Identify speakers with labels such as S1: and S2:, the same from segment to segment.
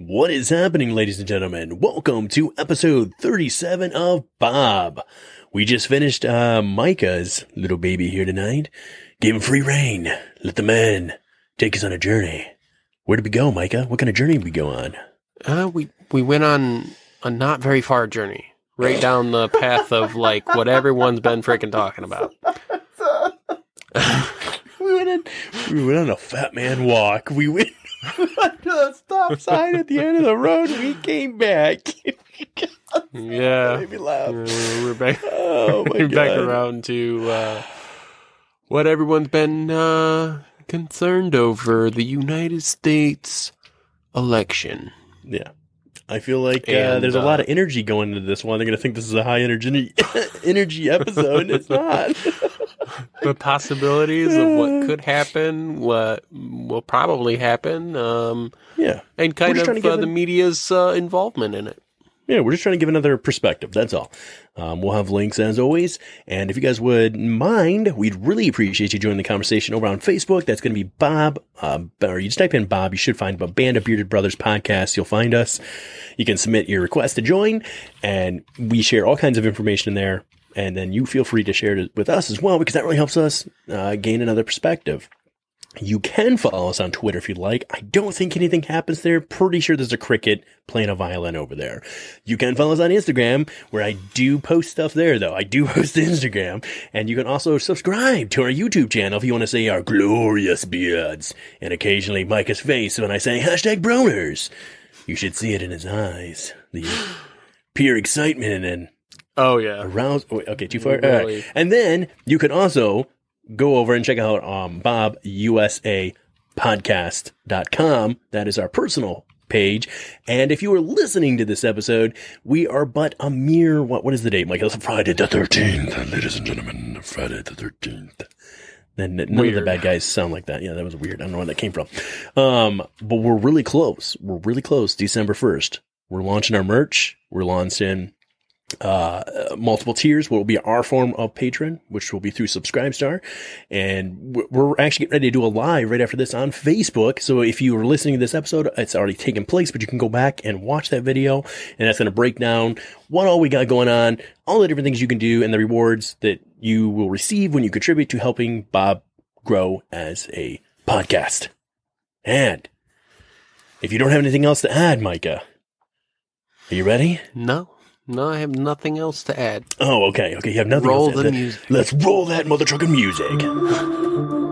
S1: What is happening, ladies and gentlemen? Welcome to episode 37 of Bob. We just finished uh, Micah's little baby here tonight. Gave him free reign. Let the man take us on a journey. Where did we go, Micah? What kind of journey did we go on?
S2: Uh, we we went on a not very far journey, right down the path of like what everyone's been freaking talking about.
S1: we went on, we went on a fat man walk. We went to the stop sign at the end of the road. We came back.
S2: Yeah,
S1: Made me laugh.
S2: We're back.
S1: Oh my
S2: we're back around to uh, what everyone's been uh, concerned over: the United States election.
S1: Yeah. I feel like uh,
S2: And,
S1: there's a
S2: uh,
S1: lot of energy going into this one. They're going to think this is a high energy energy episode. and it's not.
S2: The possibilities of what could happen, what will probably happen, um,
S1: yeah.
S2: and kind of uh, the media's uh, involvement in it.
S1: Yeah, we're just trying to give another perspective. That's all. Um, we'll have links as always. And if you guys would mind, we'd really appreciate you joining the conversation over on Facebook. That's going to be Bob, uh, or you just type in Bob. You should find a Band of Bearded Brothers podcast. You'll find us. You can submit your request to join, and we share all kinds of information in there. And then you feel free to share it with us as well, because that really helps us uh, gain another perspective. You can follow us on Twitter if you'd like. I don't think anything happens there. Pretty sure there's a cricket playing a violin over there. You can follow us on Instagram, where I do post stuff there, though. I do post Instagram. And you can also subscribe to our YouTube channel if you want to see our glorious beards and occasionally Micah's face when I say hashtag Broners. You should see it in his eyes. The pure excitement and
S2: Oh yeah,
S1: arouse. oh, okay, too far. Right.
S2: Really?
S1: And then you can also go over and check out um, Bob USA podcast.com. That is our personal page. And if you are listening to this episode, we are but a mere, what, what is the date, Mike? It's Friday the 13th, ladies and gentlemen. Friday the 13th. Then none of the bad guys sound like that. Yeah, that was weird. I don't know where that came from. Um, but we're really close. We're really close. December 1st. We're launching our merch. We're launching uh, multiple tiers will be our form of patron, which will be through Subscribestar. And we're- actually getting ready to do a live right after this on Facebook. So if you were listening to this episode, it's already taken place, but you can go back and watch that video. And that's going to break down what all we got going on, all the different things you can do, and the rewards that you will receive when you contribute to helping Bob grow as a podcast. And if you don't have anything else to add, Micah, are you ready?
S2: no, no, I have nothing else to add.
S1: Oh, okay. Okay, you have nothing
S2: Roll
S1: else to
S2: the
S1: add.
S2: music.
S1: Let's roll that mother trucking music.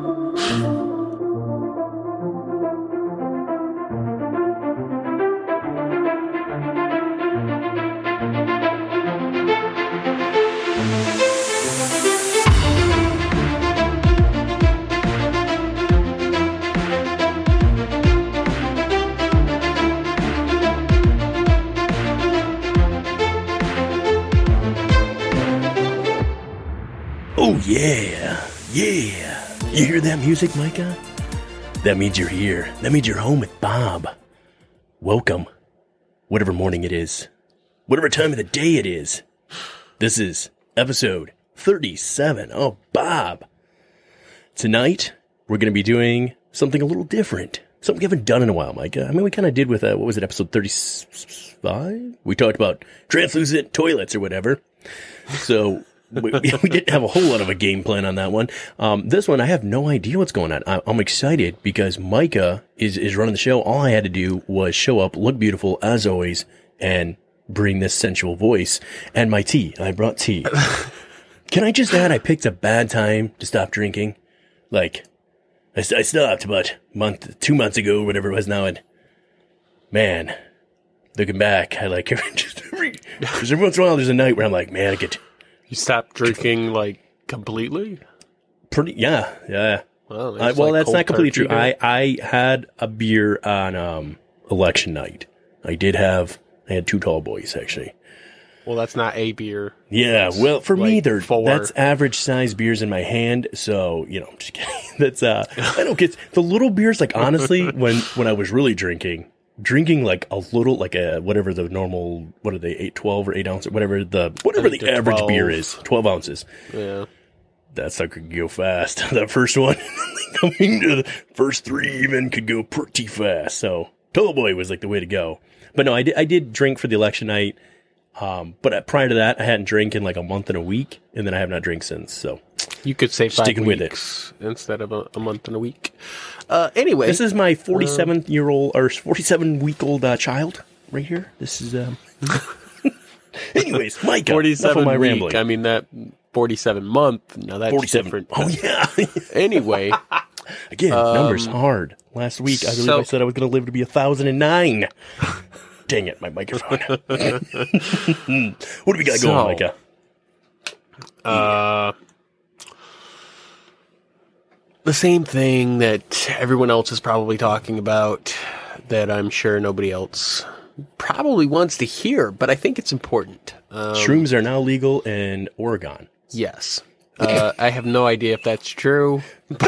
S1: yeah. Yeah. You hear that music, Micah? That means you're here. That means you're home with Bob. Welcome. Whatever morning it is. Whatever time of the day it is. This is episode 37 of Bob. Tonight, we're going to be doing something a little different. Something we haven't done in a while, Micah. I mean, we kind of did with, uh, what was it, episode 35? We talked about translucent toilets or whatever. So we, we didn't have a whole lot of a game plan on that one. Um, this one, I have no idea what's going on. I, I'm excited because Micah is, is running the show. All I had to do was show up, look beautiful as always, and bring this sensual voice and my tea. I brought tea. Can I just add, I picked a bad time to stop drinking. Like, I, I stopped about month, two months ago, whatever it was now, and man, looking back, I like just every, because every once in a while there's a night where I'm like, man, I get
S2: You stopped drinking like completely.
S1: pretty, yeah, yeah.
S2: Well,
S1: I, well,
S2: like,
S1: that's not completely true. I, I had a beer on um, election night. I did have, I had two tall boys actually.
S2: well, that's not a beer.
S1: Yeah, well, for me, they're
S2: four.
S1: that's average size beers in my hand. So you know, I'm just kidding. That's uh, I don't get the little beers. Like honestly, when when I was really drinking, drinking like a little, like a whatever the normal, what are they, eight, twelve or eight ounce, whatever the whatever the average
S2: 12.
S1: beer is, twelve ounces.
S2: Yeah.
S1: That sucker could go fast. that first one, coming to the first three even could go pretty fast. So Tall Boy was like the way to go. But no, I did, I did drink for the election night. Um, but prior to that, I hadn't drank in like a month and a week, and then I have not drank since. So
S2: You could say five
S1: Sticking with it.
S2: weeks instead of a, a month and a week. Uh, anyway,
S1: this is my 47 year old or 47 week old uh, child right here. This is um. Anyways, Mike,
S2: forty-seven
S1: my
S2: week.
S1: rambling.
S2: I mean that forty-seven month. Now that's
S1: 47.
S2: different.
S1: Oh yeah.
S2: Anyway,
S1: Again, numbers hard. Last week, I believe
S2: Um, so-
S1: I said I was going to live to be a thousand and nine. Dang it, my microphone. what do we got
S2: So-
S1: going, Micah?
S2: uh, the same thing that everyone else is probably talking about that I'm sure nobody else probably wants to hear, but I think it's important. Um,
S1: Shrooms are now legal in Oregon.
S2: yes. Uh, I have no idea if that's true.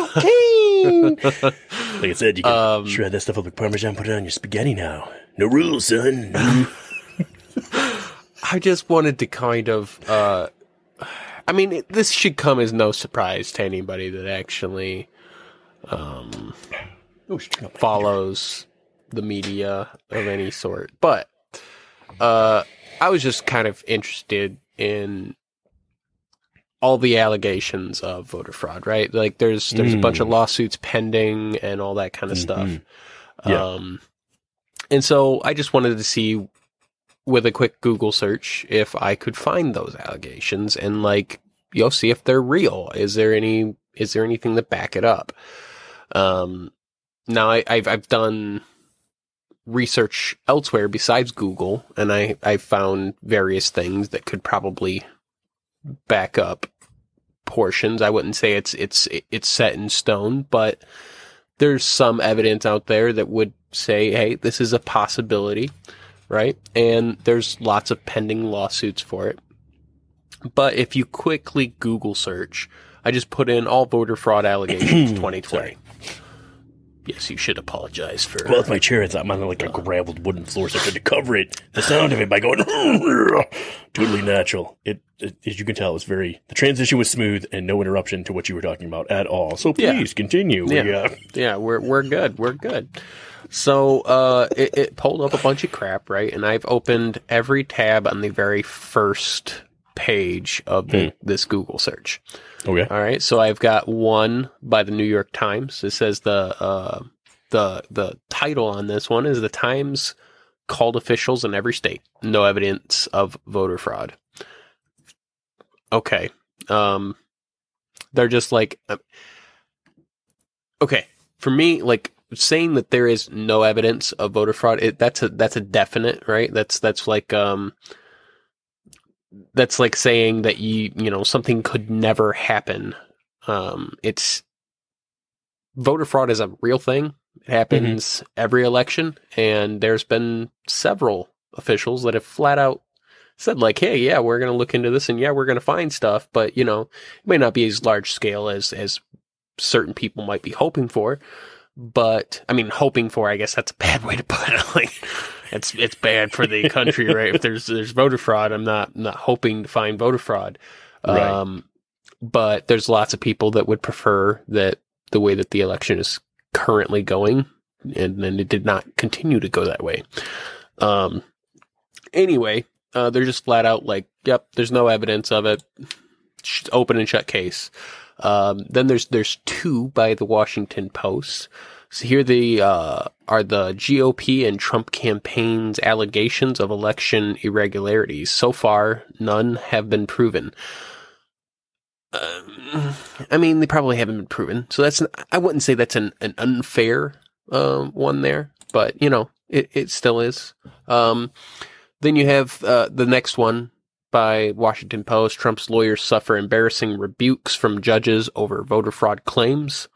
S1: Like I said, you can
S2: Um,
S1: shred that stuff up like Parmesan, put it on your spaghetti now. No rules, son.
S2: I just wanted to kind of. Uh, I mean, it, this should come as no surprise to anybody that actually
S1: oh, shut
S2: follows the media of any sort. But uh, I was just kind of interested in all the allegations of voter fraud, right? Like there's there's a bunch of lawsuits pending and all that kind of stuff.
S1: Mhm. Yeah.
S2: Um, and so I just wanted to see with a quick Google search if I could find those allegations and like you know see if they're real. Is there any is there anything that back it up? Um, now I, I've I've done research elsewhere besides Google, and I I found various things that could probably back up portions. I wouldn't say it's it's it's set in stone, but there's some evidence out there that would say, hey, this is a possibility, right? And there's lots of pending lawsuits for it. But if you quickly Google search, I just put in all voter fraud allegations 2020.
S1: Sorry.
S2: Yes, you should apologize for.
S1: Well, it's my chair. It's I'm on like a graveled wooden floor, so I had to cover it. The sound of it by going totally natural. It, it, as you can tell, it was very. The transition was smooth and no interruption to what you were talking about at all. So
S2: Yeah.
S1: please continue. We,
S2: Yeah.
S1: uh,
S2: yeah, we're we're good. We're good. So uh, it, it pulled up a bunch of crap, right? And I've opened every tab on the very first page of the, this Google search.
S1: okay.
S2: All right, so I've got one by the New York Times. It says the uh, the the title on this one is the Times called officials in every state. No evidence of voter fraud. Okay, um, they're just like, uh, okay, for me, like saying that there is no evidence of voter fraud. It, that's a that's a definite, right? That's that's like um that's like saying that you you know something could never happen um it's voter fraud is a real thing it happens every election and there's been several officials that have flat out said like hey yeah we're going to look into this and yeah we're going to find stuff but you know it may not be as large scale as as certain people might be hoping for but i mean hoping for i guess that's a bad way to put it like it's it's bad for the country, right? If there's there's voter fraud, I'm not not hoping to find voter fraud.
S1: Right.
S2: Um, but there's lots of people that would prefer that the way that the election is currently going, and then it did not continue to go that way. Um, anyway, uh, they're just flat out like, "Yep, there's no evidence of it. Open and shut case." Um, then there's there's two by the Washington Post. So here the uh, are the GOP and Trump campaign's allegations of election irregularities. So far, none have been proven. Um, I mean, they probably haven't been proven. So that's I wouldn't say that's an, an unfair um, one there, but you know, it, it still is. Um, then you have uh, the next one by Washington Post. Trump's lawyers suffer embarrassing rebukes from judges over voter fraud claims.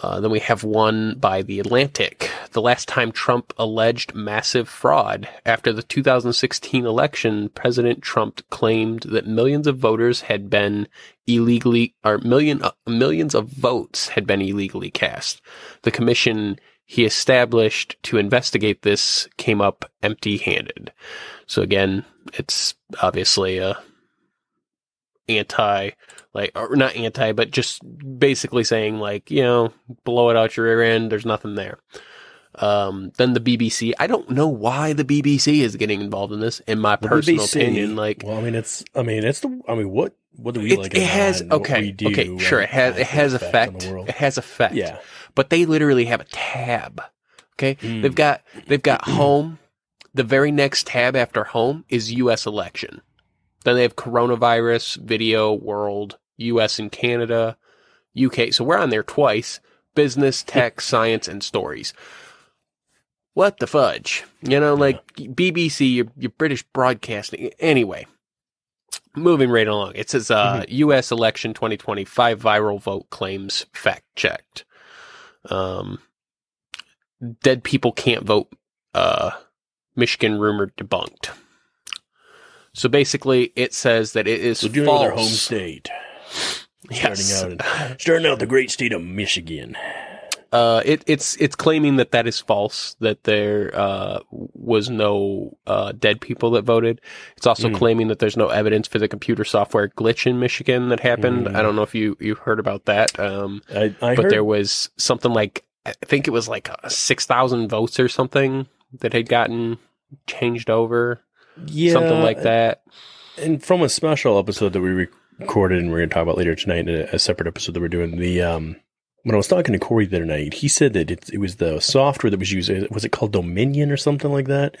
S2: Uh, then we have one by The Atlantic. The last time Trump alleged massive fraud. After the 2016 election, President Trump claimed that millions of voters had been illegally, or million, uh, millions of votes had been illegally cast. The commission he established to investigate this came up empty handed. So again, it's obviously a anti like or not anti but just basically saying like you know blow it out your rear end there's nothing there Um, then the BBC. I don't know why the BBC is getting involved in this. In my
S1: The
S2: personal
S1: BBC
S2: opinion, like
S1: well, I mean, it's, I mean, it's the, I mean, what, what do we like?
S2: it has okay,
S1: we do,
S2: okay, sure. It has it has
S1: effect
S2: effect. It has effect.
S1: Yeah,
S2: but they literally have a tab. Okay,
S1: Mm.
S2: they've got they've got home. The very next tab after home is U.S. election. Then they have coronavirus, video, world, U.S. and Canada, UK. So we're on there twice: business, tech, science, and stories. What the fudge? You know, like BBC, your, your British broadcasting. Anyway, moving right along. It says uh, U.S. election 2025 viral vote claims fact checked. Um, dead people can't vote. Uh, Michigan rumor debunked. So basically, it says that it is
S1: dealing
S2: false.
S1: our home state,
S2: Yes.
S1: starting out, in, starting out the great state of Michigan.
S2: Uh, it, it's it's claiming that that is false. That there uh, was no uh, dead people that voted. It's also
S1: Mm.
S2: claiming that there's no evidence for the computer software glitch in Michigan that happened.
S1: Mm.
S2: I don't know if you you heard about that. Um,
S1: I, I
S2: but
S1: heard,
S2: there was something like I think it was like uh, six thousand votes or something that had gotten changed over,
S1: yeah,
S2: something like that.
S1: and from a special episode that we recorded and we're going to talk about later tonight, a, a separate episode that we're doing. The um, when I was talking to Corey the other night, he said that it, it was the software that was used. Was it called Dominion or something like that?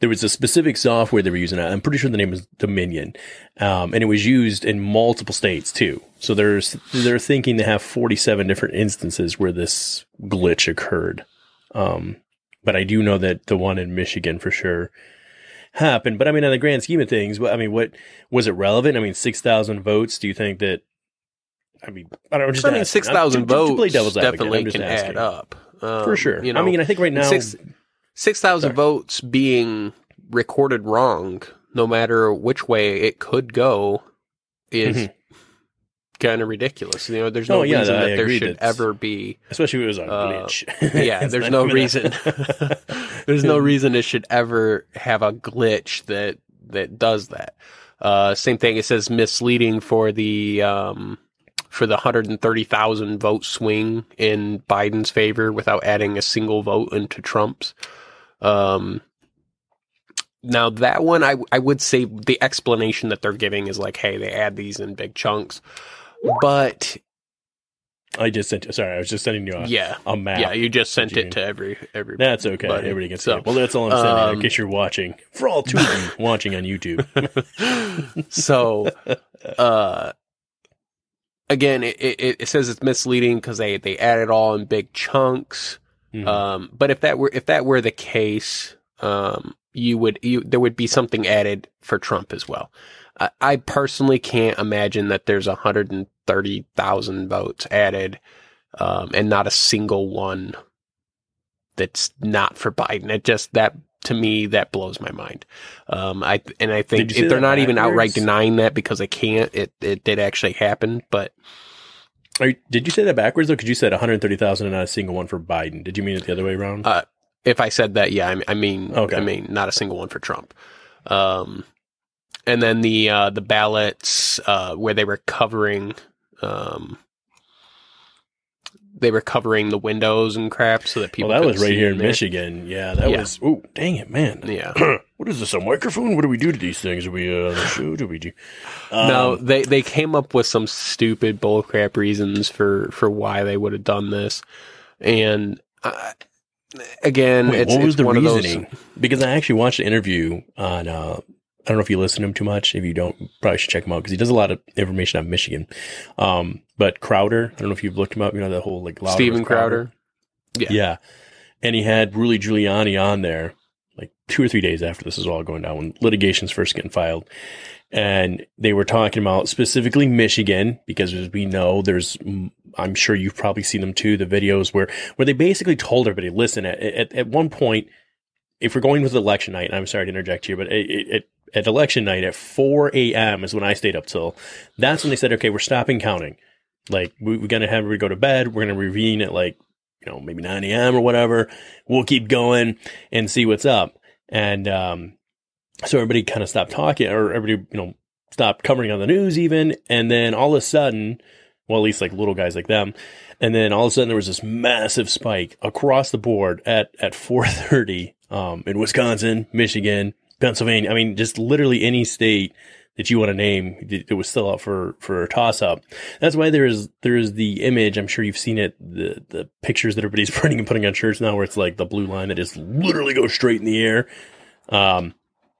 S1: There was a specific software they were using. I'm pretty sure the name was Dominion, um, and it was used in multiple states too. So there's they're thinking they have 47 different instances where this glitch occurred. Um, but I do know that the one in Michigan for sure happened. But I mean, in the grand scheme of things, I mean, what was it relevant? I mean, six thousand votes. Do you think that? I mean, I don't know. Just
S2: I mean,
S1: asking.
S2: six
S1: I'm- to- to- to
S2: votes definitely can
S1: asking.
S2: add up um,
S1: for sure.
S2: You know,
S1: I mean, I think right now,
S2: six six thousand votes being recorded wrong, no matter which way it could go, is
S1: Mhm.
S2: Kind of ridiculous. You know, there's no
S1: Oh, yeah,
S2: reason
S1: I
S2: that there should ever be.
S1: especially if it was a
S2: Uh,
S1: glitch.
S2: Yeah, there's no reason. there's no reason it should ever have a glitch that that does that. Uh, same thing. It says misleading for the um, for the 130,000 vote swing in Biden's favor without adding a single vote into Trump's. Um, now that one, I I would say the explanation that they're giving is like, hey, they add these in big chunks, but
S1: I just sent. You, Sorry, I was just sending you a,
S2: yeah,
S1: a map.
S2: yeah, you just sent it to every every.
S1: That's okay.
S2: Buddy.
S1: Everybody gets
S2: So,
S1: it. Well, that's all I'm saying. in
S2: um,
S1: case you're watching, for all two of you watching on YouTube.
S2: so uh again it, it, it says it's misleading because they they add it all in big chunks
S1: Mhm.
S2: um but if that were if that were the case um you would you there would be something added for trump as well i, I personally can't imagine that there's 130000 votes added um and not a single one that's not for biden it just that to me that blows my mind um i and i think if they're not even outright denying that because they can't it it did actually happen but
S1: Are you- did you say that backwards though? Because you said 130,000 and not a single one for Biden. Did you mean it the other way around?
S2: Uh, if I said that, yeah, I, I mean,
S1: Okay.
S2: I mean, not a single one for Trump. Um, and then the uh, the ballots uh, where they were covering, um, they were covering the windows and crap so that people.
S1: well, that was right here in
S2: there.
S1: Michigan. Yeah, that
S2: Yeah.
S1: was. Oh, dang it, man!
S2: Yeah.
S1: what is this? A microphone? What do we do to these things? Do we uh, show? Do we do?
S2: no,
S1: Um,
S2: they they came up with some stupid bullcrap reasons for for why they would have done this, and uh, again,
S1: Wait,
S2: it's,
S1: what was the
S2: one
S1: reasoning?
S2: of those.
S1: Because I actually watched an interview on. Uh, I don't know if you listen to him too much. If you don't, probably should check him out because he does a lot of information on Michigan. Um, but Crowder, I don't know if you've looked him up. You know the whole like
S2: Steven
S1: with
S2: Crowder.
S1: Yeah.
S2: Yeah.
S1: And he had Rudy Giuliani on there like two or three days after this is all going down when litigation's first getting filed. And they were talking about specifically Michigan because as we know, there's, I'm sure you've probably seen them too, the videos where, where they basically told everybody, listen, at, at, at one point, if we're going with election night, and I'm sorry to interject here, but it, it, it at election night at 4 a.m. is when I stayed up till. That's when they said, okay, we're stopping counting. Like, we, we're going to have everybody go to bed. We're to reconvene at like, you know, maybe 9 a.m. or whatever. We'll keep going and see what's up. And um, so everybody kind of stopped talking, or everybody, you know, stopped covering on the news even. And then all of a sudden, Well, at least like little guys like them. And then all of a sudden there was this massive spike across the board at, at 430, um, in Wisconsin, Michigan, Pennsylvania. I mean, just literally any state that you want to name, it was still out for, for a toss up. That's why there is, there is the image. I'm sure you've seen it, the, the pictures that everybody's printing and putting on shirts now where it's like the blue line that just literally goes straight in the air. Um,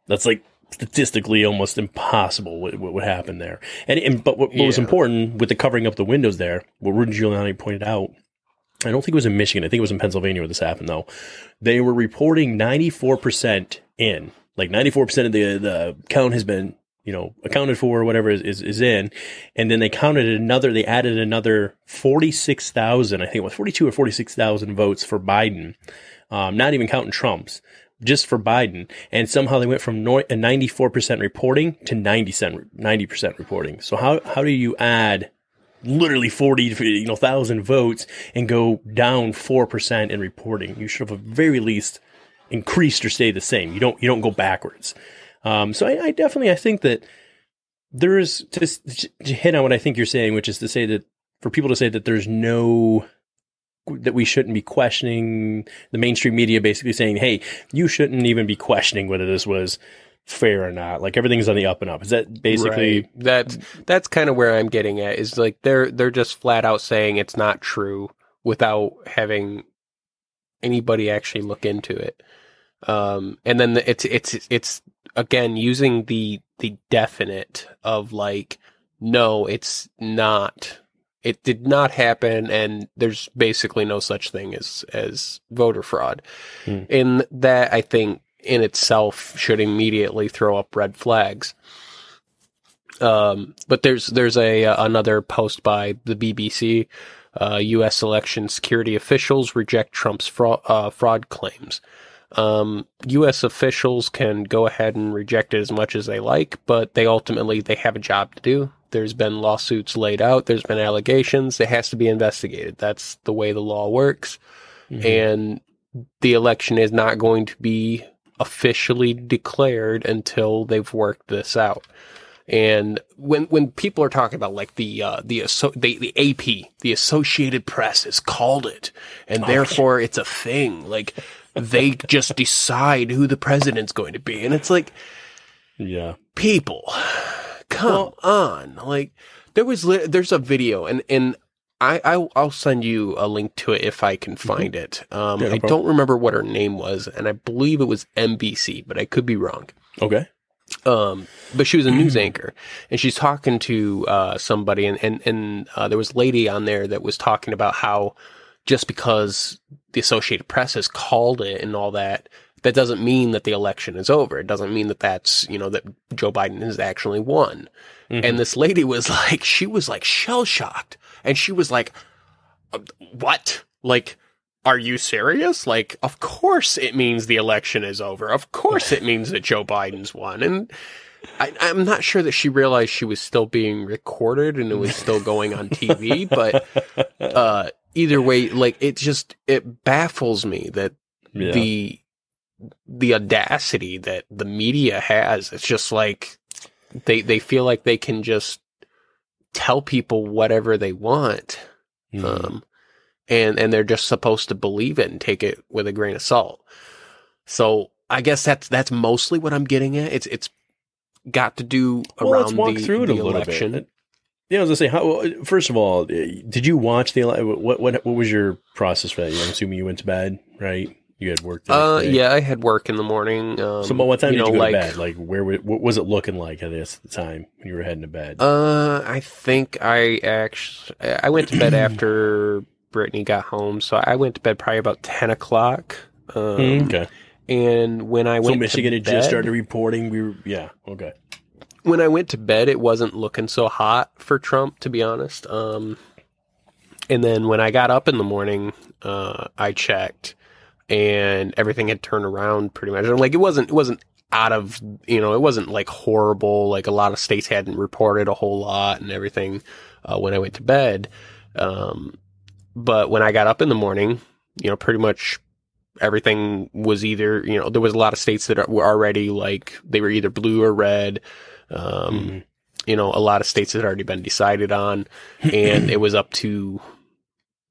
S1: that's like statistically almost impossible what, what would happen there. And, and but what, what was important with the covering up the windows there, what Rudy Giuliani pointed out, I don't think it was in Michigan. I think it was in Pennsylvania where this happened though. They were reporting 94% in, like 94% of the, the count has been, you know, accounted for or whatever is, is, is in. And then they counted another, they added another 46,000, I think it was 42 or 46,000 votes for Biden. Um, not even counting Trump's just for Biden. And somehow they went from a 94% reporting to 90 percent 90% reporting. So how, how do you add literally 40, you know, thousand votes and go down 4% in reporting? You should have at very least increased or stay the same. You don't, you don't go backwards. Um, so I, I definitely, I think that there's to, to hit on what I think you're saying, which is to say that for people to say that there's no that we shouldn't be questioning the mainstream media basically saying, Hey, you shouldn't even be questioning whether this was fair or not. Like everything's on the up and up. Is that basically
S2: Right. that's that's kind of where I'm getting at is like they're they're just flat out saying it's not true without having anybody actually look into it. Um, and then the, it's it's it's again using the the definite of like no, it's not. It did not happen, and there's basically no such thing as as voter fraud.
S1: Hmm.
S2: And that I think in itself should immediately throw up red flags. Um, but there's there's a uh, another post by the BBC. Uh, U.S. election security officials reject Trump's fraud, uh, fraud claims. Um, U.S. officials can go ahead and reject it as much as they like, but they ultimately they have a job to do. There's been lawsuits laid out. There's been allegations. It has to be investigated. That's the way the law works. And the election is not going to be officially declared until they've worked this out. And when when people are talking about like the uh, the, the the AP, the Associated Press has called it, and therefore it's a thing. Like they just decide who the president's going to be, and it's like
S1: yeah.
S2: people, come on! Like there was li- there's a video, and and I, I I'll send you a link to it if I can find it. Um,
S1: Yeah, no
S2: I don't remember what her name was, and I believe it was NBC, but I could be wrong.
S1: Okay.
S2: Um, but she was a news anchor, and she's talking to uh, somebody, and and and uh, there was a lady on there that was talking about how just because the Associated Press has called it and all that, that doesn't mean that the election is over. It doesn't mean that that's you know that Joe Biden has actually won. And this lady was like, she was like shell shocked, and she was like, "Uh, "What? Like." Are you serious? Like, of course it means the election is over. Of course it means that Joe Biden's won. And I, I'm not sure that she realized she was still being recorded and it was still going on TV. But uh, either way, like it just it baffles me that
S1: Yeah.
S2: the the audacity that the media has. It's just like they they feel like they can just tell people whatever they want
S1: Mhm.
S2: um, and and they're just supposed to believe it and take it with a grain of salt. So I guess that's that's mostly what I'm getting at. It's it's got to do
S1: well,
S2: around
S1: let's walk
S2: the,
S1: through it
S2: the
S1: a little
S2: election.
S1: bit. Yeah, I was gonna say. How, first of all, uh, did you watch the? ele- What what what was your process for that? I'm assuming you went to bed, right? You had work.
S2: Uh,
S1: day.
S2: yeah, I had work in the morning. Um,
S1: So, what time
S2: you
S1: did
S2: know,
S1: you go
S2: like,
S1: to bed? Like, where what was it looking like at this time when you were heading to bed?
S2: Uh, I think I actually I went to bed after Brittany got home, so I went to bed probably about ten o'clock. Um,
S1: Mm, okay.
S2: And when I went,
S1: So Michigan
S2: to
S1: had
S2: bed,
S1: just started reporting. We were, yeah. Okay.
S2: When I went to bed, it wasn't looking so hot for Trump, to be honest. Um, and then when I got up in the morning, uh, I checked, and everything had turned around pretty much. Like it wasn't, it wasn't out of, you know, it wasn't like horrible. Like a lot of states hadn't reported a whole lot and everything uh, when I went to bed. Um, but when I got up in the morning, you know, pretty much everything was either, you know, there was a lot of states that were already like they were either blue or red. Um,
S1: Mhm.
S2: you know, a lot of states had already been decided on, and it was up to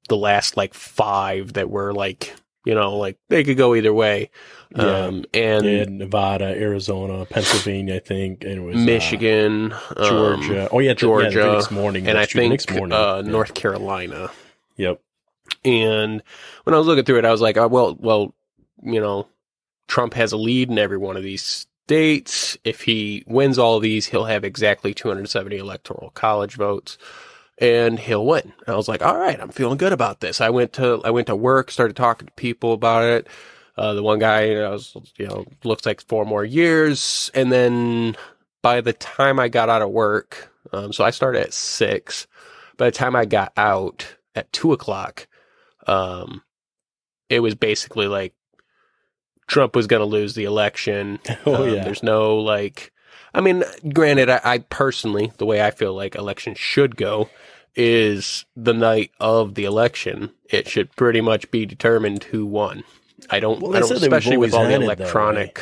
S2: the last like five that were like, you know, like they could go either way.
S1: Yeah.
S2: Um, and
S1: had Nevada, Arizona, Pennsylvania, I think, and it was uh,
S2: Michigan, um,
S1: Georgia. oh yeah, the- yeah,
S2: Georgia,
S1: next morning,
S2: and I
S1: that's true, the
S2: think
S1: next morning.
S2: uh,
S1: Yeah.
S2: North Carolina.
S1: Yep.
S2: And when I was looking through it, I was like, oh, well, well, you know, Trump has a lead in every one of these states. If he wins all these, he'll have exactly 270 electoral college votes and he'll win. I was like, all right, I'm feeling good about this. I went to, I went to work, started talking to people about it. Uh, the one guy, was, you know, looks like four more years. And then by the time I got out of work, um, so I started at six. By the time I got out at two o'clock, um, it was basically like Trump was going to lose the election.
S1: Oh
S2: Um,
S1: yeah.
S2: There's no like, I mean, granted, I, I personally, the way I feel like elections should go is the night of the election. It should pretty much be determined who won. I don't,
S1: Well,
S2: I don't especially with all the
S1: had it that
S2: electronic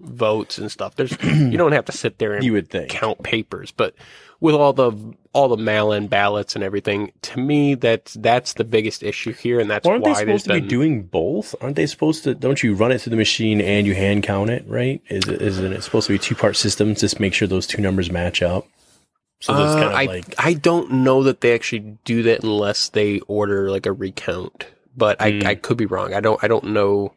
S2: votes and stuff. There's, you don't have to sit there and
S1: You would think.
S2: count papers, but with all the all the mail-in ballots and everything, to me that's that's the biggest issue here, and that's
S1: Well, aren't
S2: why
S1: they supposed to be doing both? Aren't they supposed to? Don't you run it through the machine and you hand count it? Right? Is it, isn't it supposed to be two part systems? Just make sure those two numbers match up. So that's
S2: Uh,
S1: kind of
S2: I
S1: like
S2: I don't know that they actually do that unless they order like a recount, but I,
S1: Hmm.
S2: I could be wrong. I don't I don't know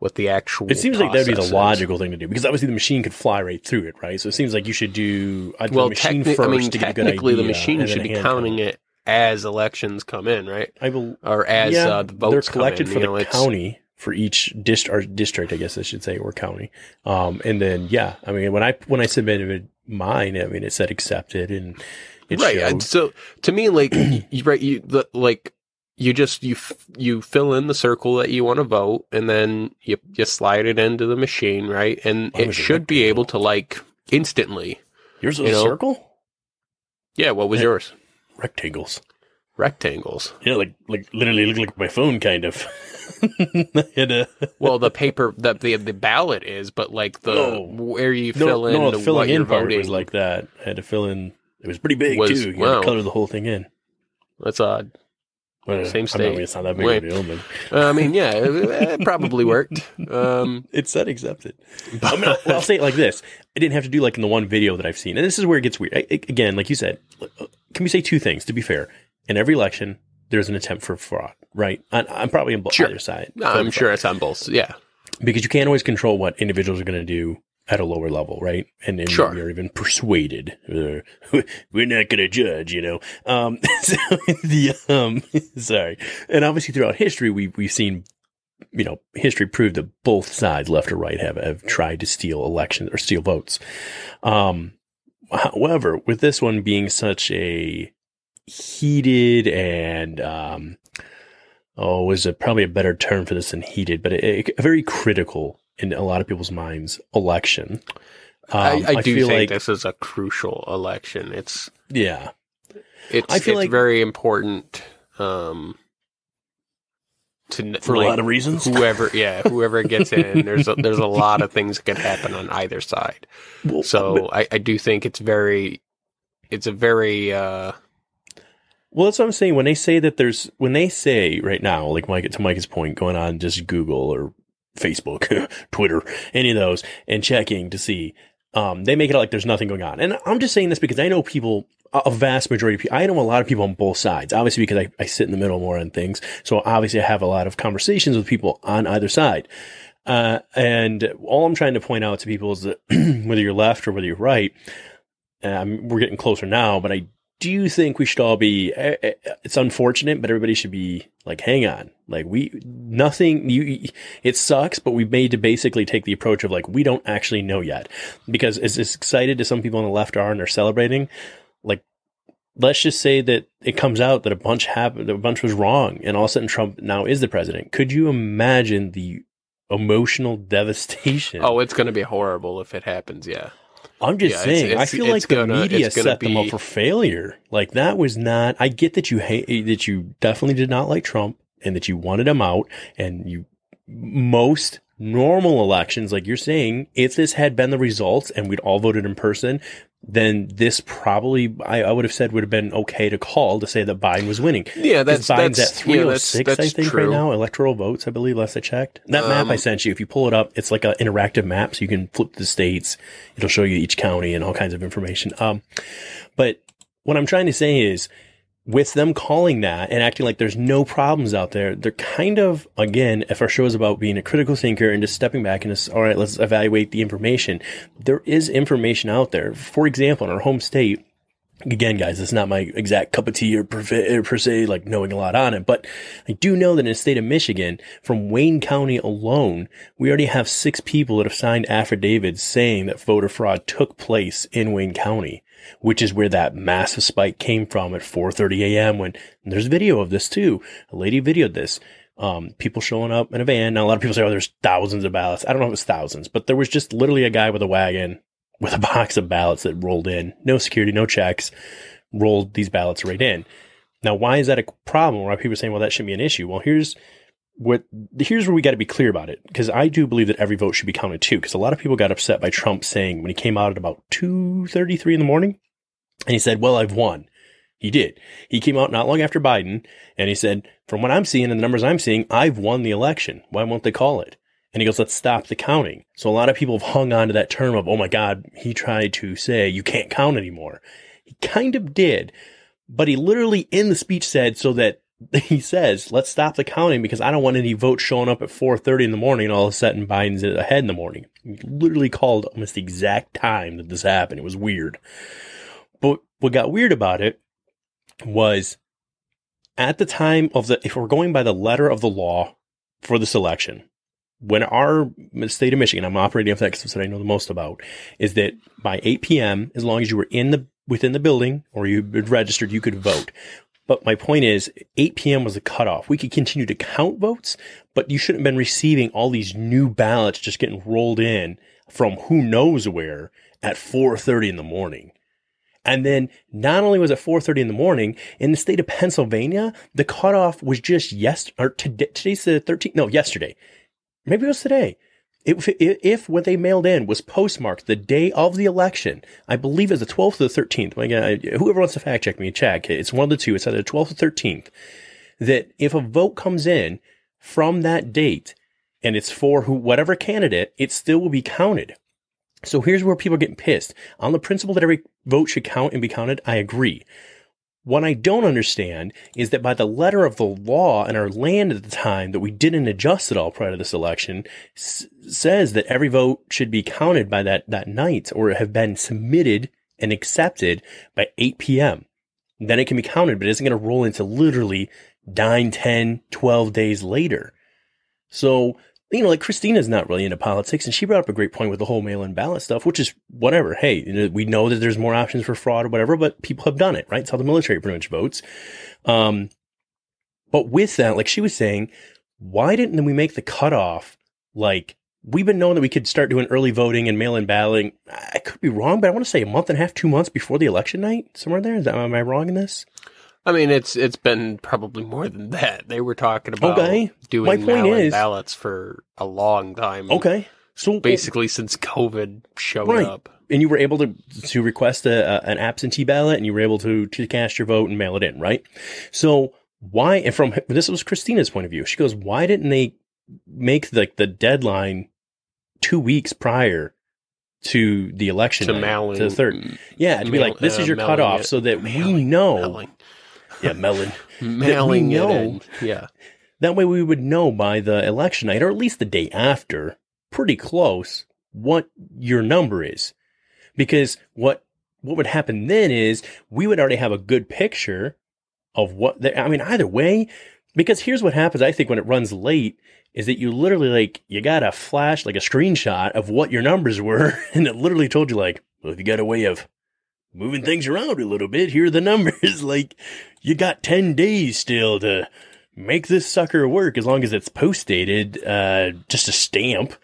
S2: what the actual.
S1: it seems like that'd be the
S2: is.
S1: logical thing to do because obviously the machine could fly right through it, right? So it seems like you should do either
S2: Well,
S1: the machine
S2: techni-
S1: first
S2: I mean,
S1: to get a good
S2: technically, the machine should be counting
S1: count.
S2: it as elections come in, right?
S1: I will.
S2: Or as
S1: yeah,
S2: uh, the votes
S1: they're
S2: come
S1: collected
S2: in,
S1: for
S2: you
S1: the
S2: know, it's-
S1: county for each dist- or district, I guess I should say, or county. Um, and then yeah, I mean when I when I submitted mine, I mean it said accepted and it
S2: right.
S1: showed.
S2: and So to me, like you, right, you the, like you just you f- you fill in the circle that you want to vote, and then you you slide it into the machine, right? And it should be able to like instantly.
S1: Yours was
S2: you
S1: a circle,
S2: Yeah. What was
S1: Yeah.
S2: yours?
S1: rectangles.
S2: Rectangles.
S1: Yeah, like like literally looked like my phone, kind of. I had a-
S2: Well, the paper the the, the ballot is, but like the
S1: No.
S2: where you
S1: no,
S2: fill in
S1: no,
S2: the,
S1: filling
S2: what
S1: in
S2: you're
S1: part
S2: voting
S1: was like that. I had to fill in. It was pretty big
S2: Was-
S1: too. You
S2: wow.
S1: had to color the whole thing in.
S2: That's odd.
S1: Well,
S2: Same
S1: I mean, it's not that big
S2: Wait.
S1: of a deal, but
S2: I mean, yeah, it, it probably worked. Um,
S1: it said accepted. I mean, I'll, I'll say it like this: I didn't have to do like in the one video that I've seen, and this is where it gets weird. I, again, like you said, can we say two things? To be fair, in every election, there's an attempt for fraud, right? I, I'm probably on both
S2: Sure.
S1: either side.
S2: I'm
S1: For-
S2: sure it's on both. Yeah.
S1: because you can't always control what individuals are going to do at a lower level, right? And, then
S2: Sure.
S1: you're even persuaded. Uh, we're not going to judge, you know. Um, so the um, sorry, and obviously throughout history, we we've seen, you know, history proved that both sides, left or right, have have tried to steal elections or steal votes. Um, however, with this one being such a heated and um, oh, was a, probably a better term for this than heated, but a, a very critical in a lot of people's minds election.
S2: I,
S1: Um,
S2: I do
S1: feel
S2: think
S1: like,
S2: this is a crucial election. It's
S1: yeah,
S2: it's
S1: I feel
S2: it's
S1: like-
S2: very important um, to
S1: for a lot of reasons.
S2: whoever yeah whoever gets in there's a, there's a lot of things that can happen on either side.
S1: Well,
S2: So I, I do think it's very it's a very uh,
S1: Well, that's what I'm saying. When they say that there's, when they say right now, like Mike, to Mike's point, going on just Google or Facebook, Twitter, any of those, and checking to see, um, they make it like there's nothing going on. And I'm just saying this because I know people, a a vast majority of people, I know a lot of people on both sides, obviously because I, I sit in the middle more on things. So obviously I have a lot of conversations with people on either side. Uh, and all I'm trying to point out to people is that whether you're left or whether you're right, um, we're getting closer now, but I do you think we should all be eh, eh, it's unfortunate but everybody should be like hang on like we nothing you it sucks but we've made to basically take the approach of like we don't actually know yet because as, as excited as some people on the left are and they're celebrating like let's just say that it comes out that a bunch happened that a bunch was wrong and all of a sudden trump now is the president could you imagine the emotional devastation
S2: oh it's going to be horrible if it happens. Yeah.
S1: I'm just
S2: Yeah, it's-
S1: saying. I feel like the
S2: gonna-
S1: media
S2: it's gonna
S1: set them up for failure. Like that was not. I get that you hate that you definitely did not like Trump and that you wanted him out. And you most normal elections, like you're saying, if this had been the results and we'd all voted in person, then this probably I, I would have said would have been okay to call to say that Biden was winning.
S2: Yeah, that's
S1: Biden's
S2: that's
S1: at
S2: yeah,
S1: 306,
S2: that's,
S1: I think,
S2: true.
S1: right now, electoral votes, I believe, last I checked. That map I
S2: Um,
S1: sent you, if you pull it up, it's like an interactive map, so you can flip the states. It'll show you each county and all kinds of information. Um, but what I'm trying to say is, with them calling that and acting like there's no problems out there, they're kind of, again, if our show is about being a critical thinker and just stepping back and just, all right, let's evaluate the information. There is information out there. For example, in our home state, again, guys, it's not my exact cup of tea or per, per se, like knowing a lot on it, but I do know that in the state of Michigan, from Wayne County alone, we already have six people that have signed affidavits saying that voter fraud took place in Wayne County, which is where that massive spike came from at 4:30 a.m. When there's video of this too. A lady videoed this. Um, people showing up in a van. Now a lot of people say, "Oh, there's thousands of ballots." I don't know if it's thousands, but there was just literally a guy with a wagon with a box of ballots that rolled in. No security, no checks, rolled these ballots right in. Now, why is that a problem? Why people saying, well, that shouldn't be an issue? Well, here's what here's where we got to be clear about it because I do believe that every vote should be counted too. Because a lot of people got upset by Trump saying when he came out at about two thirty three in the morning, and he said, "Well, I've won." He did. He came out not long after Biden, and he said, "From what I'm seeing and the numbers I'm seeing, I've won the election. Why won't they call it?" And he goes, let's stop the counting. So a lot of people have hung on to that term of, oh my God, he tried to say you can't count anymore. He kind of did, but he literally in the speech said so that he says, let's stop the counting because I don't want any votes showing up at 4.30 in the morning all of a sudden Biden's ahead in the morning. He literally called almost the exact time that this happened. It was weird. But what got weird about it was at the time of the, if we're going by the letter of the law for this election, when our state of Michigan, I'm operating off that because that's what I know the most about, is that by 8 p.m., as long as you were in the within the building or you registered, you could vote. But my point is, 8 p.m. was the cutoff. We could continue to count votes, but you shouldn't have been receiving all these new ballots just getting rolled in from who knows where at 4:30 in the morning. And then not only was it 4:30 in the morning in the state of Pennsylvania, the cutoff was just yes or today, today's the 13th. No, yesterday. Maybe it was today. If, if, what they mailed in was postmarked the day of the election, I believe it's the 12th or the 13th. Again, whoever wants to fact check me, check. It's one of the two. It's either the 12th or 13th. That if a vote comes in from that date and it's for who, whatever candidate, it still will be counted. So here's where people are getting pissed. On the principle that every vote should count and be counted, I agree. What I don't understand is that by the letter of the law in our land at the time that we didn't adjust at all prior to this election s- says that every vote should be counted by that, that night or have been submitted and accepted by 8 p.m. Then it can be counted, but it isn't going to roll into literally 9, 10, 12 days later. So, you know, like Christina's not really into politics, and she brought up a great point with the whole mail-in ballot stuff, which is whatever. Hey, you know, we know that there's more options for fraud or whatever, but people have done it, right? It's how the military pretty much votes. Um, but with that, like she was saying, why didn't we make the cutoff like we've been knowing that we could start doing early voting and mail-in balloting? I could be wrong, but I want to say a month and a half, two months before the election night, somewhere there. Is that, am I wrong in this?
S2: I mean, it's it's been probably more than that. They were talking about
S1: Okay.
S2: doing
S1: My point is-
S2: ballots for a long time.
S1: Okay, so
S2: basically since COVID showed
S1: Right.
S2: up.
S1: and you were able to to request a, a, an absentee ballot and you were able to to cast your vote and mail it in, right? So why? And from this was Christina's point of view. She goes, "Why didn't they make like the deadline two weeks prior to the election
S2: To
S1: night,
S2: mailing
S1: to the third? Yeah, to be like, this
S2: uh,
S1: is your cutoff,
S2: it-
S1: so that we know.
S2: mailing,
S1: Yeah, melon.
S2: mailing it in. Yeah,
S1: That way we would know by the election night, or at least the day after, pretty close, what your number is. Because what what would happen then is we would already have a good picture of what the, I mean, either way, because here's what happens, I think, when it runs late, is that you literally like you got a flash, like a screenshot of what your numbers were, and it literally told you like, well, if you got a way of moving things around a little bit, here are the numbers. like you got 10 days still to make this sucker work as long as it's post dated, uh, just a stamp.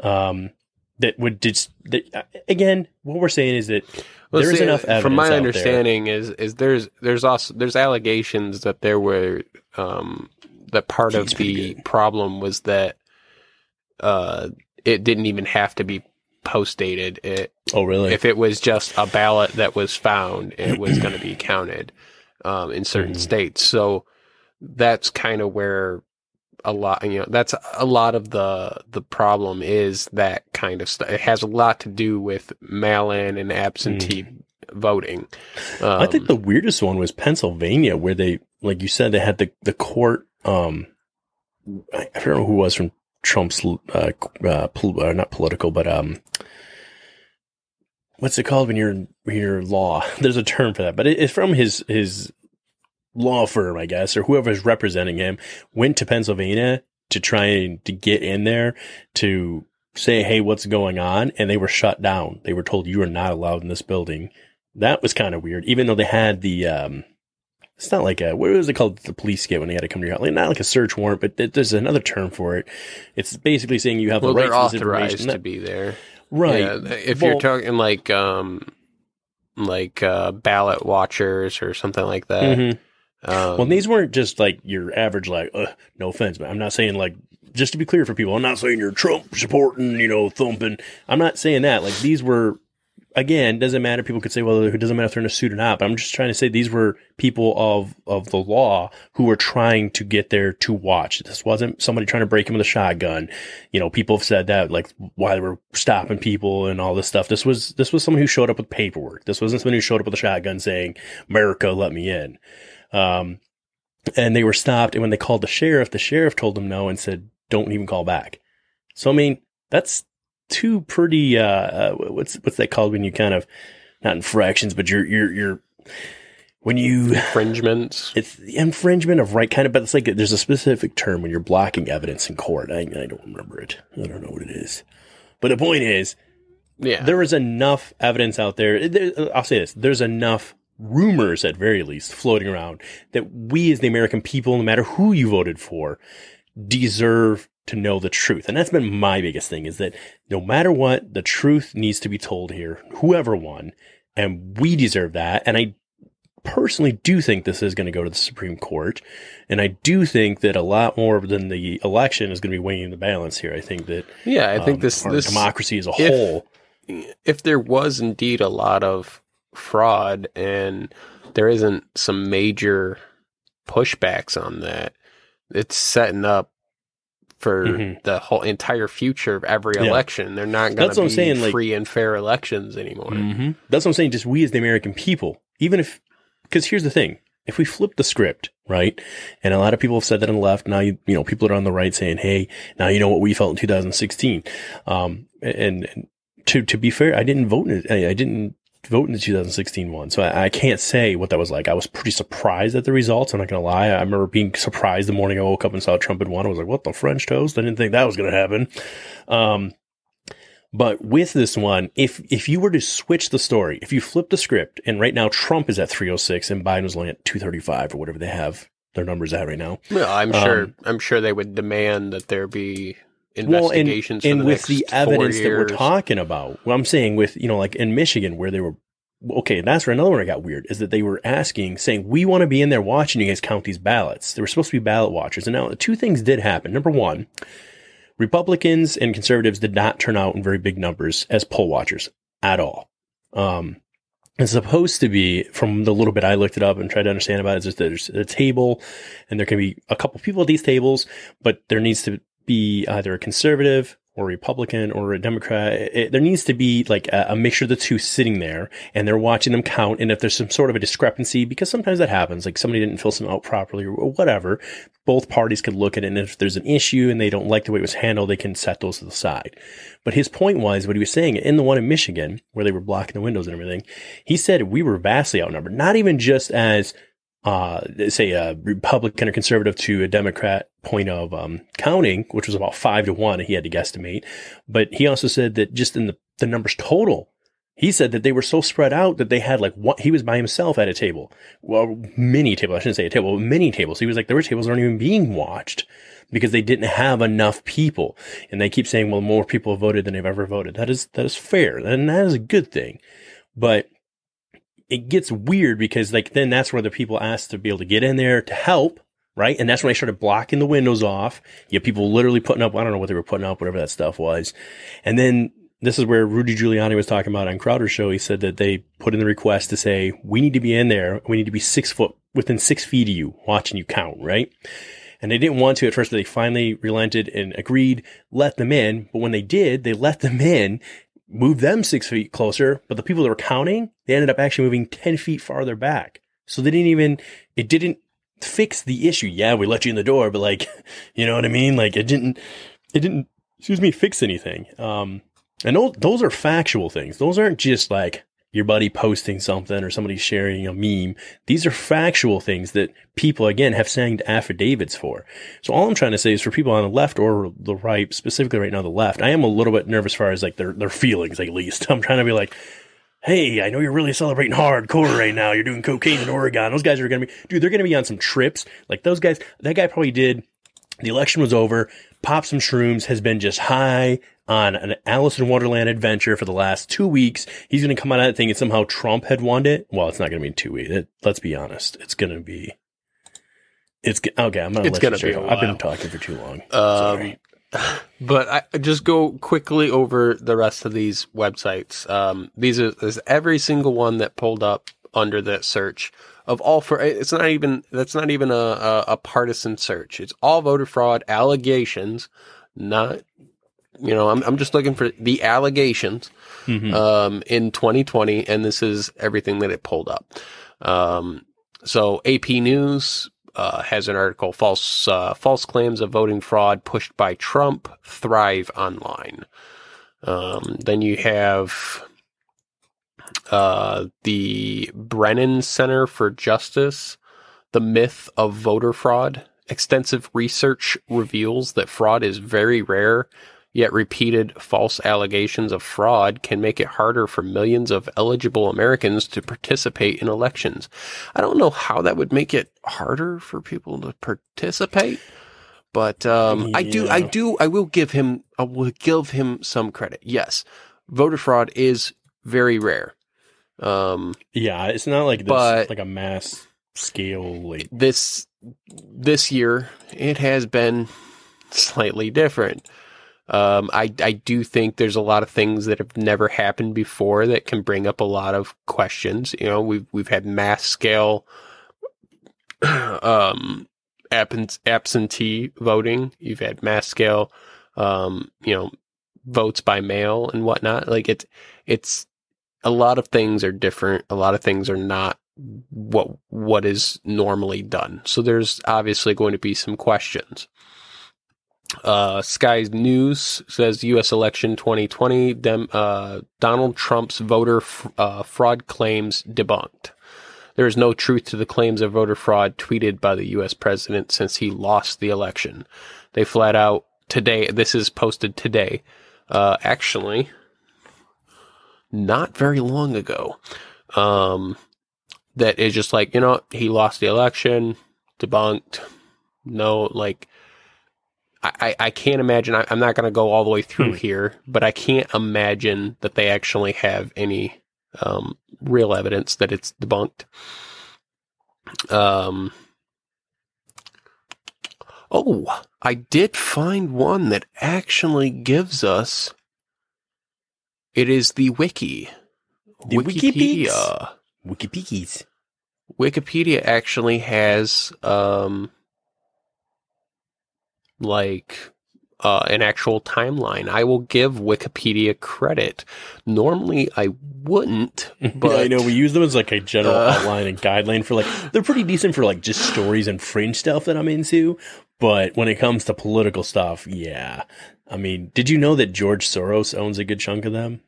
S1: Um, that would just that, uh, again. What we're saying is that
S2: Well, see,
S1: enough evidence.
S2: From my understanding, is is there's there's also there's allegations that there were um, that part of
S1: He's pretty
S2: the problem was that uh, it didn't even have to be post dated. It
S1: Oh, really?
S2: if it was just a ballot that was found, it was going to be counted um, in certain
S1: Mhm.
S2: states. So that's kind of where a lot, you know, that's a lot of the the problem is that kind of stuff. It has a lot to do with mail-in and absentee voting. Um,
S1: I think the weirdest one was Pennsylvania, where they, like you said, they had the the court. Um, I, I don't know who it was from Trump's, uh, uh, pol- uh, not political, but um, what's it called when you're when you're law? There's a term for that, but it, it's from his his law firm, I guess, or whoever's representing him. Went to Pennsylvania to try and to get in there to say, "Hey, what's going on?" And they were shut down. They were told you are not allowed in this building. That was kind of weird, even though they had the. Um, it's not like a what was it called? The police get when they had to come to your house, like not like a search warrant, but th- there's another term for it. It's basically saying you have
S2: well,
S1: the right to this
S2: authorized
S1: information.
S2: to be there.
S1: right?
S2: Yeah, if
S1: Well-
S2: you're talking like um like uh ballot watchers or something like that.
S1: Mhm.
S2: Um,
S1: Well, these weren't just like your average, like, uh, no offense, but I'm not saying like, just to be clear for people, I'm not saying you're Trump supporting, you know, thumping. I'm not saying that. Like, these were, again, doesn't matter. People could say, well, it doesn't matter if they're in a suit or not, but I'm just trying to say these were people of, of the law who were trying to get there to watch. This wasn't somebody trying to break him with a shotgun. You know, people have said that, like, why they were stopping people and all this stuff. This was, this was someone who showed up with paperwork. This wasn't someone who showed up with a shotgun saying, America, let me in. Um, and they were stopped. And when they called the sheriff, the sheriff told them no and said, don't even call back. So, I mean, that's two pretty, uh, uh what's, what's that called when you kind of, not infractions, but you're, you're, you're, when you,
S2: infringements.
S1: it's the infringement of right kind of, but it's like there's a specific term when you're blocking evidence in court. I, I don't remember it. I don't know what it is. But the point is,
S2: Yeah.
S1: there is enough evidence out there. there- I'll say this: there's enough rumors, at very least, floating around that we, as the American people, no matter who you voted for, deserve to know the truth. And that's been my biggest thing: is that no matter what, the truth needs to be told here, whoever won, and we deserve that. And I personally do think this is going to go to the Supreme Court, and I do think that a lot more than the election is going to be weighing the balance here. I think that
S2: yeah, I think
S1: um,
S2: this this
S1: democracy as a
S2: if-
S1: whole.
S2: if there was indeed a lot of fraud and there isn't some major pushbacks on that, it's setting up for
S1: Mhm.
S2: the whole entire future of every
S1: Yeah.
S2: election. They're not going to be
S1: saying, like-
S2: free and fair elections anymore.
S1: hmm That's what I'm saying. Just we as the American people, even if, because here's the thing: if we flip the script, right, and a lot of people have said that on the left. Now you, you know, people are on the right saying, "Hey, now you know what we felt in 2016." Um, and, and to to be fair, I didn't vote in it. I, I didn't vote in the 2016 one, so I, I can't say what that was like. I was pretty surprised at the results. I'm not gonna lie. I remember being surprised the morning I woke up and saw Trump had won. I was like, "What the French toast?" I didn't think that was gonna happen. Um, but with this one, if if you were to switch the story, if you flip the script, and right now Trump is at 306 and Biden is only at 235 or whatever they have their numbers at right now.
S2: Well, I'm
S1: Um,
S2: sure. I'm sure they would demand that there be
S1: Well, and,
S2: investigations.
S1: and with the evidence that we're talking about, what I'm saying with, you know, like in Michigan where they were, okay, that's where another one I got weird is that they were asking, saying, we want to be in there watching you guys count these ballots. There were supposed to be ballot watchers. And now two things did happen. Number one, Republicans and conservatives did not turn out in very big numbers as poll watchers at all. Um, it's supposed to be, from the little bit I looked it up and tried to understand about it, is there's a table and there can be a couple people at these tables, but there needs to be either a conservative or a Republican or a Democrat. It, there needs to be like a, a mixture of the two sitting there and they're watching them count. And if there's some sort of a discrepancy, because sometimes that happens, like somebody didn't fill something out properly or whatever, both parties could look at it. And if there's an issue and they don't like the way it was handled, they can set those to the side. But his point was what he was saying in the one in Michigan where they were blocking the windows and everything. He said we were vastly outnumbered, not even just as uh, say a Republican or conservative to a Democrat point of um, counting, which was about five to one, he had to guesstimate. But he also said that just in the, the numbers total, he said that they were so spread out that they had like what he was by himself at a table. Well, mini table. I shouldn't say a table, many tables. He was like, there were tables that aren't even being watched because they didn't have enough people. And they keep saying, well, more people voted than they've ever voted. That is, that is fair. And that is a good thing. But it gets weird because like then that's where the people asked to be able to get in there to help, right? And that's when I started blocking the windows off. You have people literally putting up, I don't know what they were putting up, whatever that stuff was. And then this is where Rudy Giuliani was talking about on Crowder's show. He said that they put in the request to say, we need to be in there. We need to be six foot within six feet of you watching you count, right? And they didn't want to at first, but they finally relented and agreed, let them in. But when they did, they let them in, moved them six feet closer. But the people that were counting, they ended up actually moving 10 feet farther back. So they didn't even, it didn't fix the issue. Yeah, we let you in the door, but like, you know what I mean? Like it didn't, it didn't, excuse me, fix anything. Um, and those, those are factual things. Those aren't just like your buddy posting something or somebody sharing a meme. These are factual things that people, again, have signed affidavits for. So all I'm trying to say is for people on the left or the right, specifically right now, the left, I am a little bit nervous as far as like their, their feelings, at least. I'm trying to be like, Hey, I know you're really celebrating hardcore right now. You're doing cocaine in Oregon. Those guys are going to be, dude, they're going to be on some trips. Like those guys, that guy probably did the election was over, popped some shrooms, has been just high on an Alice in Wonderland adventure for the last two weeks. He's going to come out of that thinking somehow Trump had won it. Well, it's not going to be two weeks. It, let's be honest. It's going to be. It's okay. I'm gonna.
S2: It's gonna be.
S1: I've been talking for too long.
S2: Um, but I just go quickly over the rest of these websites. Um, these are there's every single one that pulled up under that search of all for it's not even that's not even a, a, a partisan search. It's all voter fraud allegations, not you know I'm I'm just looking for the allegations
S1: Mhm.
S2: um, in 2020, and this is everything that it pulled up. Um, so AP News uh, has an article: false uh, false claims of voting fraud pushed by Trump thrive online. Um, then you have uh, the Brennan Center for Justice, the myth of voter fraud. Extensive research reveals that fraud is very rare, yet repeated false allegations of fraud can make it harder for millions of eligible Americans to participate in elections. I don't know how that would make it harder for people to participate, but um, I do, I do, I will give him, I will give him some credit. Yes, voter fraud is very rare. Um,
S1: Yeah, it's not like this,
S2: But-
S1: like a mass scale. Like
S2: this this year it has been slightly different. Um, I I do think there's a lot of things that have never happened before that can bring up a lot of questions. You know, we've we've had mass scale um absent, absentee voting. You've had mass scale um, you know, votes by mail and whatnot. Like it's it's a lot of things are different. A lot of things are not what what is normally done. So there's obviously going to be some questions. Uh, Sky News says U.S. election 2020, dem, uh, Donald Trump's voter f- uh, fraud claims debunked. There is no truth to the claims of voter fraud tweeted by the U.S. president since he lost the election. They flat out today. This is posted today. Uh, actually, not very long ago. Um, that is just like you know he lost the election, debunked. No, like I I, can't imagine. I, I'm not going to go all the way through
S1: Hmm.
S2: here, but I can't imagine that they actually have any um, real evidence that it's debunked. Um. Oh, I did find one that actually gives us. It is the wiki.
S1: The
S2: Wikipedia.
S1: Wikipedias.
S2: Wikipedia actually has um like uh, an actual timeline. I will give Wikipedia credit. Normally, I wouldn't, but
S1: I know we use them as like a general
S2: Uh,
S1: outline and guideline for like they're pretty decent for like just stories and fringe stuff that I'm into. But when it comes to political stuff, yeah. I mean, did you know that George Soros owns a good chunk of them?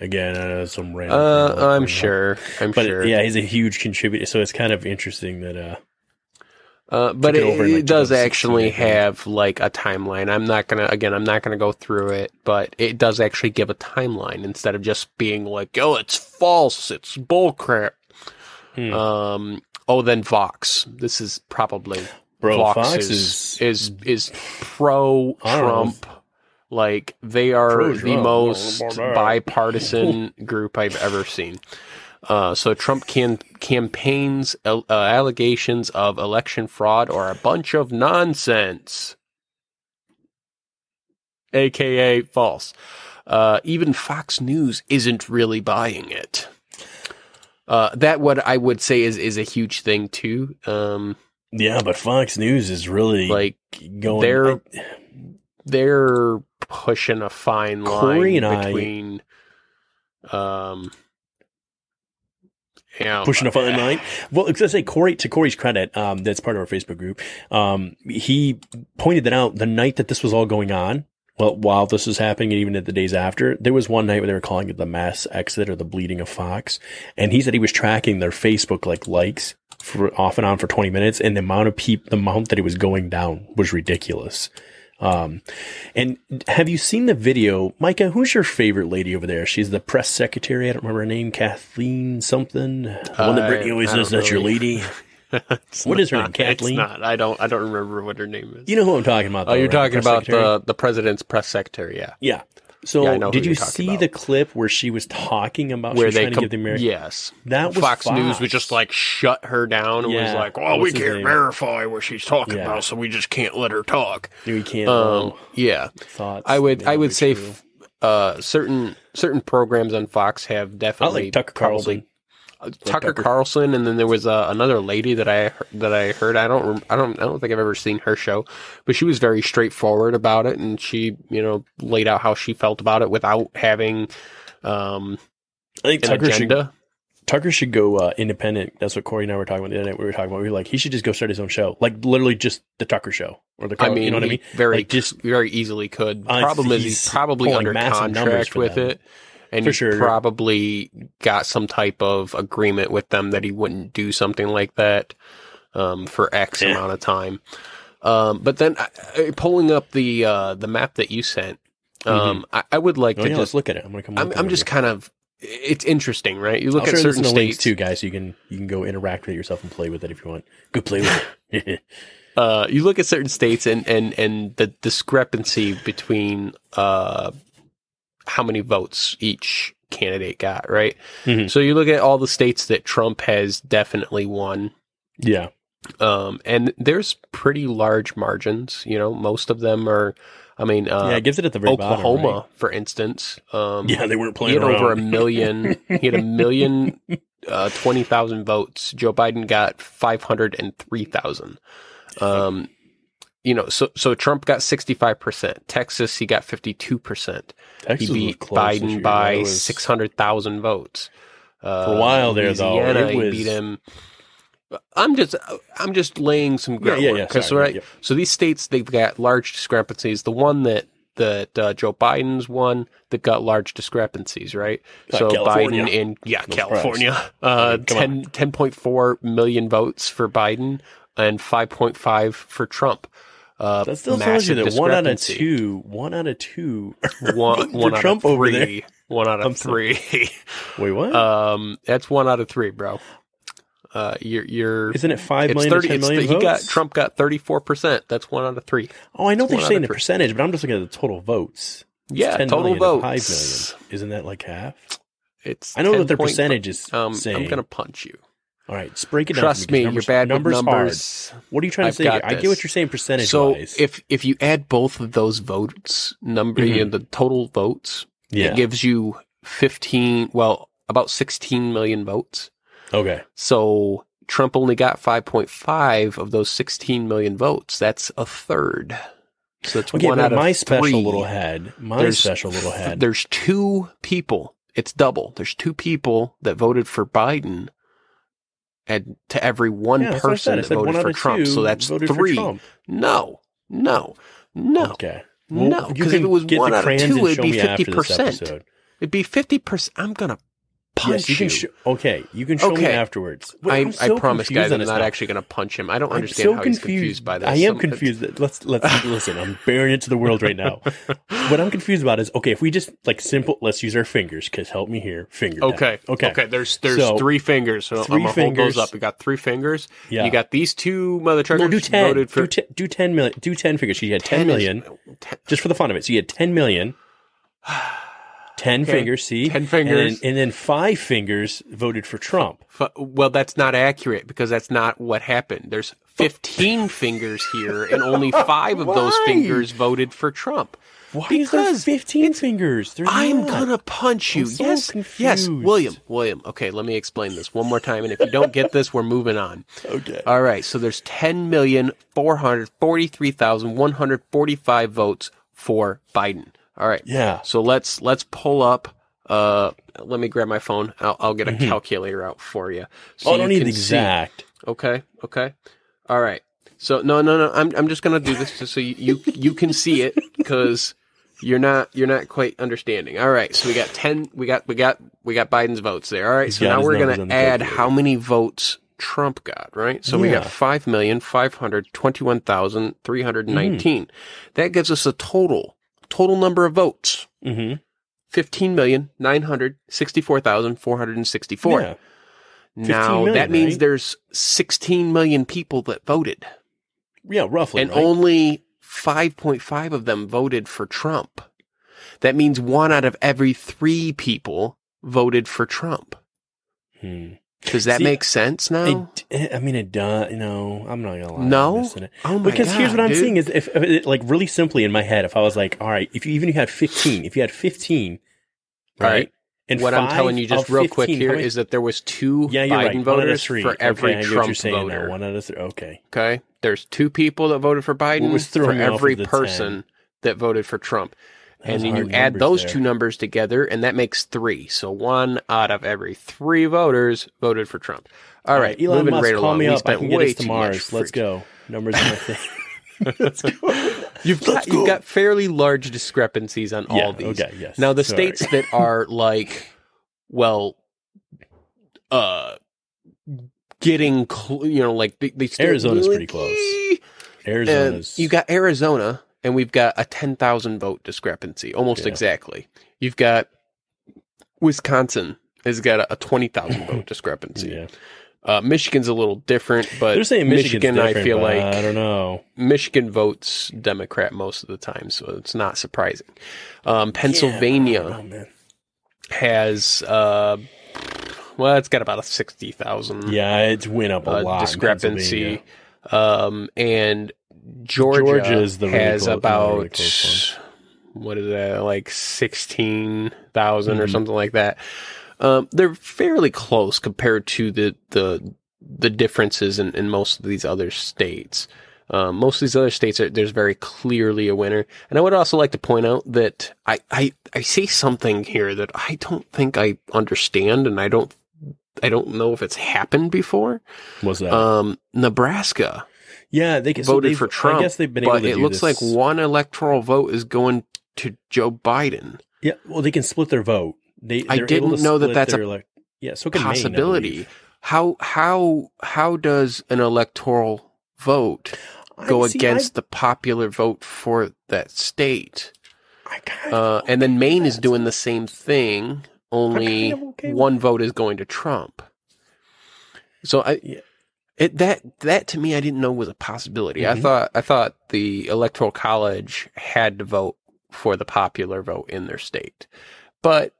S1: Again, uh, some random.
S2: uh, I'm sure. I'm
S1: But
S2: sure.
S1: yeah, he's a huge contributor. So it's kind of interesting that uh,
S2: Uh, but it,
S1: it
S2: it does actually have like a timeline. I'm not gonna again. I'm not gonna go through it, but it does actually give a timeline instead of just being like, "Oh, it's false. It's bullcrap."
S1: Hmm.
S2: Um. Oh, then Vox. This is probably
S1: bro,
S2: Vox,
S1: Fox
S2: is,
S1: is
S2: is is pro. Trump. Like they are the most bipartisan group I've ever seen. Uh, so Trump can campaigns uh, allegations of election fraud are a bunch of nonsense, aka false. Uh, even Fox News isn't really buying it. Uh, that what I would say is is a huge thing too. Um,
S1: Yeah, but Fox News is really
S2: like
S1: going.
S2: they're they're pushing a fine line
S1: Corey I-
S2: between um yeah,
S1: pushing a fine line. Well, let's say Corey, to Corey's credit, um, that's part of our Facebook group. Um, he pointed that out the night that this was all going on. Well, while this was happening, and even at the days after, there was one night where they were calling it the mass exit or the bleeding of Fox, and he said he was tracking their Facebook like likes for off and on for twenty minutes, and the amount of peop, the amount that it was going down was ridiculous. Um, and have you seen the video, Micah? Who's your favorite lady over there? She's the press secretary. I don't remember her name, Kathleen something. The one that
S2: I-
S1: Brittany always says that's your
S2: really-
S1: lady.
S2: It's
S1: What is her name,
S2: not-
S1: Kathleen?
S2: Not. I don't. I don't remember what her name is.
S1: You know who I'm talking about?
S2: oh,
S1: though,
S2: you're
S1: right?
S2: talking
S1: Press
S2: about
S1: secretary?
S2: the the president's press secretary. Yeah,
S1: yeah. So
S2: Yeah,
S1: did you see
S2: about.
S1: the clip where she was talking about
S2: where they
S1: trying to
S2: com-
S1: the American?
S2: yes.
S1: That was
S2: Fox, News
S1: Fox.
S2: was just like shut her down and was like, "Well, we
S1: What's his
S2: can't
S1: name?
S2: verify what she's talking
S1: Yeah.
S2: about, so we just can't let her talk."
S1: We can't.
S2: Um, yeah,
S1: thoughts.
S2: I would. I would say f- uh, certain certain programs on Fox have definitely I
S1: like Tucker Carlson.
S2: uh, Tucker. Carlson, and then there was uh, another lady that I that I heard. I don't. I don't. I don't think I've ever seen her show, but she was very straightforward about it, and she, you know, laid out how she felt about it without having um,
S1: I think Tucker should. Tucker should go uh, independent. That's what Corey and I were talking about the other night. We were talking about. We were like, he should just go start his own show, like literally just the Tucker Show or the.
S2: I mean,
S1: you know what I mean?
S2: Very,
S1: Like, just-
S2: very easily could. Problem is,
S1: he's
S2: he's probably under contract with
S1: them.
S2: it, and
S1: For
S2: he
S1: sure.
S2: probably got some type of agreement with them that he wouldn't do something like that um, for X
S1: Yeah.
S2: amount of time. Um, but then, uh, uh, pulling up the uh, the map that you sent, um, I, I would like
S1: Oh,
S2: to
S1: yeah,
S2: just.
S1: look at it. I'm gonna come.
S2: I'm, I'm just
S1: here.
S2: kind of. It's interesting, right? You look
S1: I'll
S2: at
S1: share in
S2: certain
S1: the links
S2: states.
S1: too, guys. So you can you can go interact with it yourself and play with it if you want. Go play with it.
S2: uh, you look at certain states and, and, and the discrepancy between uh, how many votes each candidate got, right?
S1: Mhm.
S2: So you look at all the states that Trump has definitely won,
S1: yeah,
S2: um, and there's pretty large margins. You know, most of them are. I mean, uh,
S1: yeah. It gives it at the very
S2: Oklahoma,
S1: bottom. right?
S2: for instance. Um,
S1: Yeah, they weren't playing.
S2: he had
S1: around.
S2: over a million. he had a million, uh, twenty thousand votes. Joe Biden got five hundred and three thousand. Um, you know, so so Trump got sixty five percent. Texas, he got fifty two percent. He beat Biden by
S1: was-
S2: six hundred thousand votes. Uh,
S1: For a while there, though,
S2: Louisiana,
S1: it
S2: he
S1: was-
S2: beat him. I'm just I'm just laying some
S1: Yeah,
S2: groundwork
S1: yeah, yeah. Sorry,
S2: right.
S1: yeah.
S2: So these states they've got large discrepancies. The one that that uh, Joe Biden's won that got large discrepancies, right?
S1: Uh,
S2: so
S1: California.
S2: Biden in yeah
S1: No
S2: California, uh, 10, 10.4 million votes for Biden and 5.5 for Trump. Uh,
S1: That still tells you that one out of two, one out of two,
S2: one, out
S1: Trump
S2: of
S1: over
S2: three.
S1: there.
S2: One out of
S1: I'm sorry.
S2: three.
S1: Wait, what?
S2: um, that's one out of three, bro. Uh, you're you're.
S1: Isn't it five
S2: it's
S1: million
S2: thirty.
S1: or ten
S2: It's
S1: million
S2: he got
S1: votes?
S2: Trump got thirty four percent. That's one out of three.
S1: oh, I know
S2: it's
S1: they're saying the percentage, but I'm just looking at the total votes. It's
S2: Yeah,
S1: 10
S2: total
S1: million
S2: votes.
S1: Five million. Isn't that like half?
S2: It's
S1: I know that
S2: 10
S1: their percentage is
S2: Um,
S1: saying.
S2: I'm gonna punch you.
S1: All right, let's break it down.
S2: Trust me, you're bad
S1: numbers
S2: with
S1: hard.
S2: numbers.
S1: What are you trying
S2: I've
S1: to say? here? I get what you're saying percentage
S2: So
S1: wise.
S2: if if you add both of those votes number, you know, the total votes,
S1: Mm-hmm. yeah.
S2: it gives you fifteen. Well, about sixteen million votes.
S1: okay.
S2: So Trump only got five point five of those sixteen million votes. That's a third. So that's
S1: Okay,
S2: one out of
S1: my special
S2: three.
S1: little head, my
S2: There's-
S1: special little head.
S2: There's two people. It's double. There's two people that voted for Biden, and to every one
S1: Yeah, that's what I said.
S2: person that voted for Trump. So that's three. No, no, no,
S1: Okay. Well,
S2: no. Because if it was one out of two, it'd be fifty percent. It'd be fifty percent. I'm gonna punch
S1: Yes, you can.
S2: you.
S1: Sh- okay, you can show me afterwards. Wait,
S2: I,
S1: I'm
S2: I promise, guys, I'm not actually going to punch him. I don't
S1: I'm
S2: understand
S1: so
S2: how
S1: confused.
S2: he's confused by this.
S1: I am
S2: Some-
S1: confused. Let's let's listen. I'm bearing it to the world right now. what I'm confused about is okay. If we just like simple, let's use our fingers. Cause help me here. Finger. down.
S2: Okay.
S1: Okay.
S2: Okay. There's there's
S1: So,
S2: three fingers. So
S1: three
S2: I'm gonna hold
S1: fingers.
S2: those up. We got three fingers.
S1: Yeah.
S2: You got these two mother
S1: No, do ten.
S2: voted for
S1: do, t- do ten million. Do ten figures. She had ten,
S2: 10 is- 10
S1: just for the fun of it. So you had ten million. Ten
S2: Okay.
S1: fingers. See,
S2: 10
S1: and
S2: fingers.
S1: then, and then five fingers voted for Trump.
S2: F- Well, that's not accurate because that's not what happened. There's 15 fingers here, and only five of those fingers voted for Trump.
S1: Why
S2: Because
S1: 15 fingers?
S2: I'm gonna punch you.
S1: So
S2: yes, yes. William, William. Okay, let me explain this one more time, and if you don't get this, we're moving on.
S1: Okay.
S2: All right, so there's 10,443,145 votes for Biden. All right.
S1: Yeah.
S2: So let's let's pull up uh let me grab my phone. I'll, I'll get a calculator out for you. So
S1: oh, I don't need the
S2: see-
S1: exact.
S2: Okay. Okay. All right. So no, no, no. I'm I'm just gonna do this just so you you, you can see it because you're not you're not quite understanding. All right. So we got ten. We got we got we got Biden's votes there. All right.
S1: He's
S2: So now we're gonna add how many votes Trump got. Right. So we got
S1: Yeah.
S2: five million five hundred twenty one thousand three hundred nineteen.
S1: Mm.
S2: That gives us a total total number of votes.
S1: Mm-hmm.
S2: Fifteen million nine hundred sixty four thousand four hundred and sixty four.
S1: Yeah.
S2: Now
S1: 15 million,
S2: that means
S1: right?
S2: there's 16 million people that voted,
S1: Yeah, roughly.
S2: and
S1: right?
S2: only 5.5 of them voted for Trump. That means one out of every three people voted for Trump.
S1: Hmm.
S2: Does that
S1: See,
S2: make sense now?
S1: It, I mean, it does. No, I'm not gonna lie. I'm
S2: No?
S1: it.
S2: oh
S1: Because here's
S2: God,
S1: what I'm seeing is if, if like really simply in my head, if I was like, all right, if you even you had 15, if you had 15,
S2: All
S1: right,
S2: right.
S1: and
S2: what I'm telling you just real quick
S1: 15
S2: here
S1: how
S2: is that there was two
S1: yeah,
S2: Biden
S1: right, one out of
S2: voters for every
S1: okay, I
S2: Trump voter.
S1: Now. One out of three. Okay,
S2: Okay, there's two people that voted for Biden for
S1: throwing me off
S2: every person that voted for Trump. And then you add those
S1: there.
S2: two numbers together, and that makes three. So one out of every three voters voted for Trump. All right,
S1: Elon
S2: moving
S1: Musk,
S2: right
S1: call
S2: along.
S1: me
S2: We
S1: up. I
S2: spent
S1: can get
S2: way
S1: to Mars. Let's go. Numbers in my thing. Let's go.
S2: You've got, you've got fairly large discrepancies on
S1: Yeah,
S2: all these.
S1: okay, yes.
S2: Now the
S1: Sorry.
S2: states that are like, well, uh, getting cl- you know like they still-
S1: Arizona's pretty close. Arizona's.
S2: you got Arizona, and we've got a 10,000 vote discrepancy, almost
S1: Yeah.
S2: exactly. You've got Wisconsin has got a, a 20,000 vote discrepancy.
S1: Yeah.
S2: Uh, Michigan's a little different, but
S1: They're saying
S2: Michigan, I feel like
S1: I don't know.
S2: Michigan votes Democrat most of the time, so it's not surprising. Um, Pennsylvania
S1: don't know,
S2: has, uh, well, it's got about a 60,000
S1: Yeah, it's went up a
S2: uh,
S1: lot.
S2: discrepancy. Um, and Georgia,
S1: Georgia's the really
S2: has
S1: close-
S2: about
S1: really
S2: what is that, like sixteen thousand or
S1: Mhm.
S2: something like that. Um, they're fairly close compared to the the the differences in, in most of these other states. Um, most of these other states, are, there's very clearly a winner. And I would also like to point out that I, I, I say something here that I don't think I understand, and I don't I don't know if it's happened before.
S1: What's that?
S2: Um, Nebraska
S1: yeah, they so
S2: voted
S1: they've-
S2: for Trump.
S1: I guess they've been able
S2: but
S1: to
S2: it looks
S1: this.
S2: like one electoral vote is going to Joe Biden.
S1: Yeah, well, they can split their vote. They
S2: I didn't know that that's a
S1: elect- yeah, so Maine,
S2: Possibility.
S1: believe.
S2: How how how does an electoral vote go
S1: I- see,
S2: against the popular vote for that state?
S1: I, I
S2: Uh, and then Maine is doing the same thing, only
S1: kind of okay
S2: one vote is going to Trump. So I,
S1: Yeah.
S2: It that that to me I didn't know was a possibility. I
S1: Mhm.
S2: thought I thought the electoral college had to vote for the popular vote in their state, but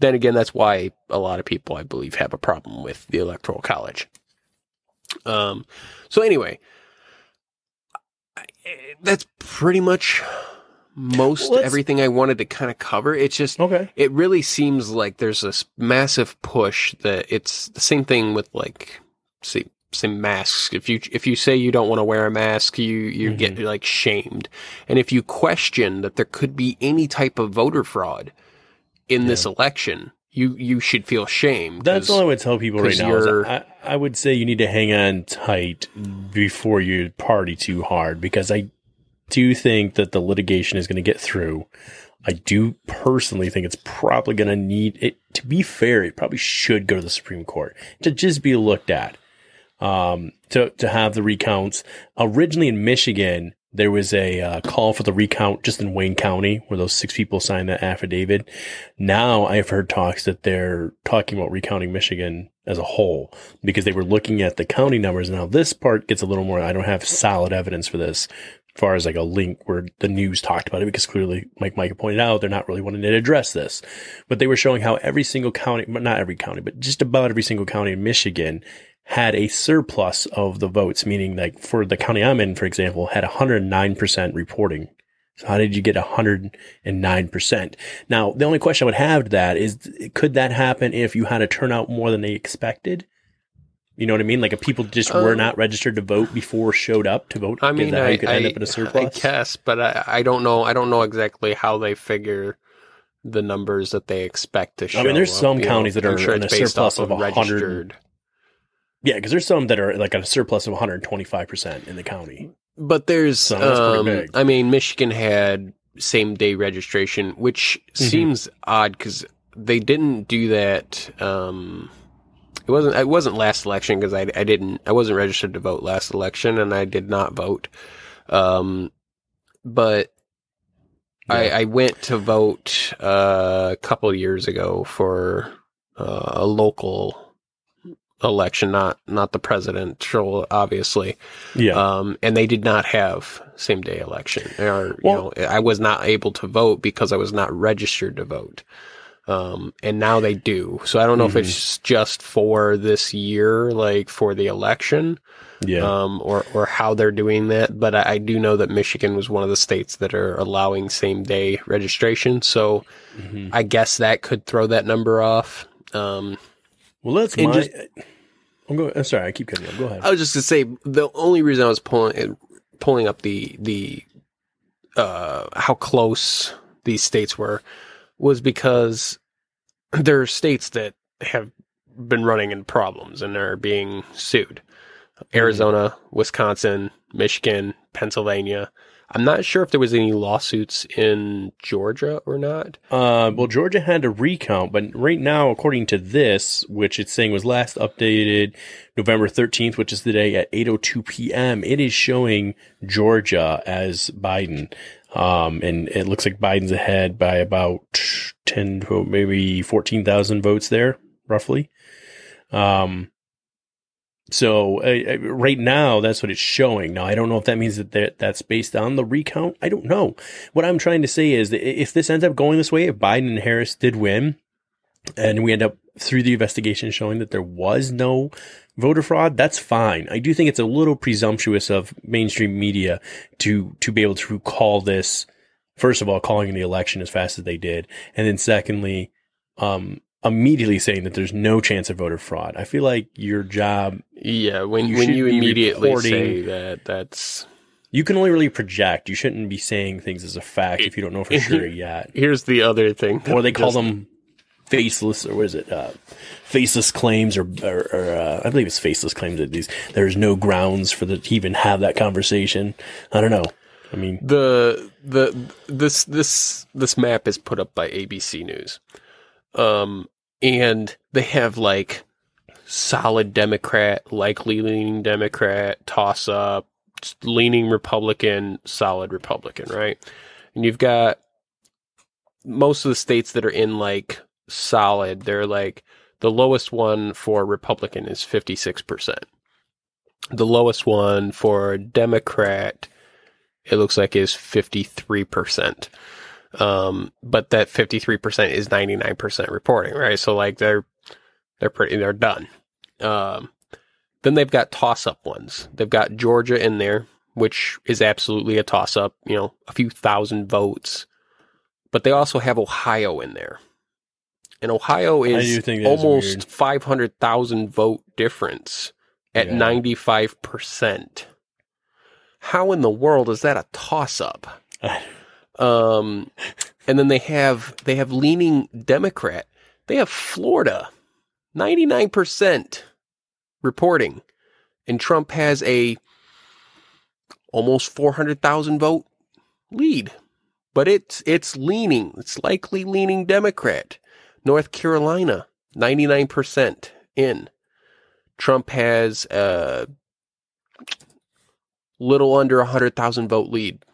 S2: then again, that's why a lot of people I believe have a problem with the electoral college. Um. So anyway, I- that's pretty much most
S1: Well,
S2: everything I wanted to kind of cover. It's just
S1: okay.
S2: it really seems like there's this massive push that it's the same thing with like say say masks if you if you say you don't want to wear a mask you you
S1: Mm-hmm.
S2: get like shamed and if you question that there could be any type of voter fraud in this election you you should feel shamed
S1: That's all I would tell people right now. I, I would say you need to hang on tight before you party too hard because I do think that the litigation is going to get through. I do personally think it's probably going to need it. To be fair, it probably should go to the Supreme Court to just be looked at. Um, to to have the recounts. Originally in Michigan, there was a uh, call for the recount just in Wayne County, where those six people signed that affidavit. Now I've heard talks that they're talking about recounting Michigan as a whole because they were looking at the county numbers. Now this part gets a little more. I don't have solid evidence for this, as far as like a link where the news talked about it because clearly, like Micah pointed out, they're not really wanting to address this. But they were showing how every single county, not every county, but just about every single county in Michigan had a surplus of the votes, meaning like for the county I'm in, for example, had 109% reporting. So how did you get 109%? Now, the only question I would have to that is, could that happen if you had a turnout more than they expected? You know what I mean? Like if people just were
S2: Um,
S1: not registered to vote before showed up to vote,
S2: I mean, I,
S1: you could end up in a surplus?
S2: I guess, but I, I don't know. I don't know exactly how they figure the numbers that they expect to show.
S1: I mean, there's
S2: up,
S1: some
S2: you know.
S1: counties that are
S2: sure
S1: in a surplus of 100
S2: registered.
S1: Yeah, because there's some that are like a surplus of 125% in the county.
S2: But there's,
S1: So
S2: um. I mean, Michigan had same day registration, which
S1: Mm-hmm.
S2: seems odd because they didn't do that. Um, it wasn't. It wasn't last election because I, I didn't. I wasn't registered to vote last election, and I did not vote. Um, but I, I went to vote uh, a couple years ago for uh, a local election, not not the presidential, obviously
S1: Yeah.
S2: um, and they did not have same day election. Or
S1: Well-
S2: you know, I was not able to vote because I was not registered to vote. Um, and now they do. So I don't know
S1: Mhm.
S2: if it's just for this year, like for the election,
S1: yeah.
S2: um, or or how they're doing that. But I, I do know that Michigan was one of the states that are allowing same day registration. So
S1: Mhm.
S2: I guess that could throw that number off. Um,
S1: Well,
S2: and
S1: my.
S2: just-
S1: I'm, going, I'm sorry, I keep cutting you. Go ahead.
S2: I was just gonna say the only reason I was pulling pulling up the the uh, how close these states were was because there are states that have been running in problems and are being sued. Arizona, Wisconsin, Michigan, Pennsylvania. I'm not sure if there was any lawsuits in Georgia or not.
S1: Uh, well, Georgia had a recount, but right now, according to this, which it's saying was last updated November 13th, which is the day at 8:02 p.m., it is showing Georgia as Biden. Um, and it looks like Biden's ahead by about 10 to maybe 14,000 votes there, roughly. Um, so uh, uh, right now, that's what it's showing. Now, I don't know if that means that that- that's based on the recount. I don't know. What I'm trying to say is that if this ends up going this way, if Biden and Harris did win, and we end up through the investigation showing that there was no voter fraud, that's fine. I do think it's a little presumptuous of mainstream media to to be able to call this. First of all, calling the election as fast as they did, and then secondly, um, immediately saying that there's no chance of voter fraud. I feel like your job
S2: Yeah, when
S1: You
S2: when you immediately say that, that's
S1: you can only really project. You shouldn't be saying things as a fact if you don't know for sure yet.
S2: here's the other thing.
S1: or they call them faceless, or what is it? Uh, faceless claims, or, or, or uh, I believe it's faceless claims that these there's no grounds for the to even have that conversation. I don't know. I mean,
S2: the the this this this map is put up by ABC News, um, and they have like solid Democrat, likely leaning Democrat, toss up, leaning Republican, solid Republican, right? And you've got most of the states that are in like solid. They're like the lowest one for Republican is fifty six percent. The lowest one for Democrat it looks like is 53%. Um, but that 53% is 99% reporting, right? So like they're, they're pretty, they're done. Um, then they've got toss up ones. They've got Georgia in there, which is absolutely a toss up, you know, a few thousand votes. But they also have Ohio in there. And Ohio is almost 500,000 vote difference at
S1: Yeah.
S2: 95%. How in the world is that a toss up? Um, and then they have they have leaning Democrat. They have Florida, ninety nine percent reporting, and Trump has a almost four hundred thousand vote lead, but it's it's leaning. It's likely leaning Democrat. North Carolina, ninety nine percent in. Trump has a little under a hundred thousand vote lead.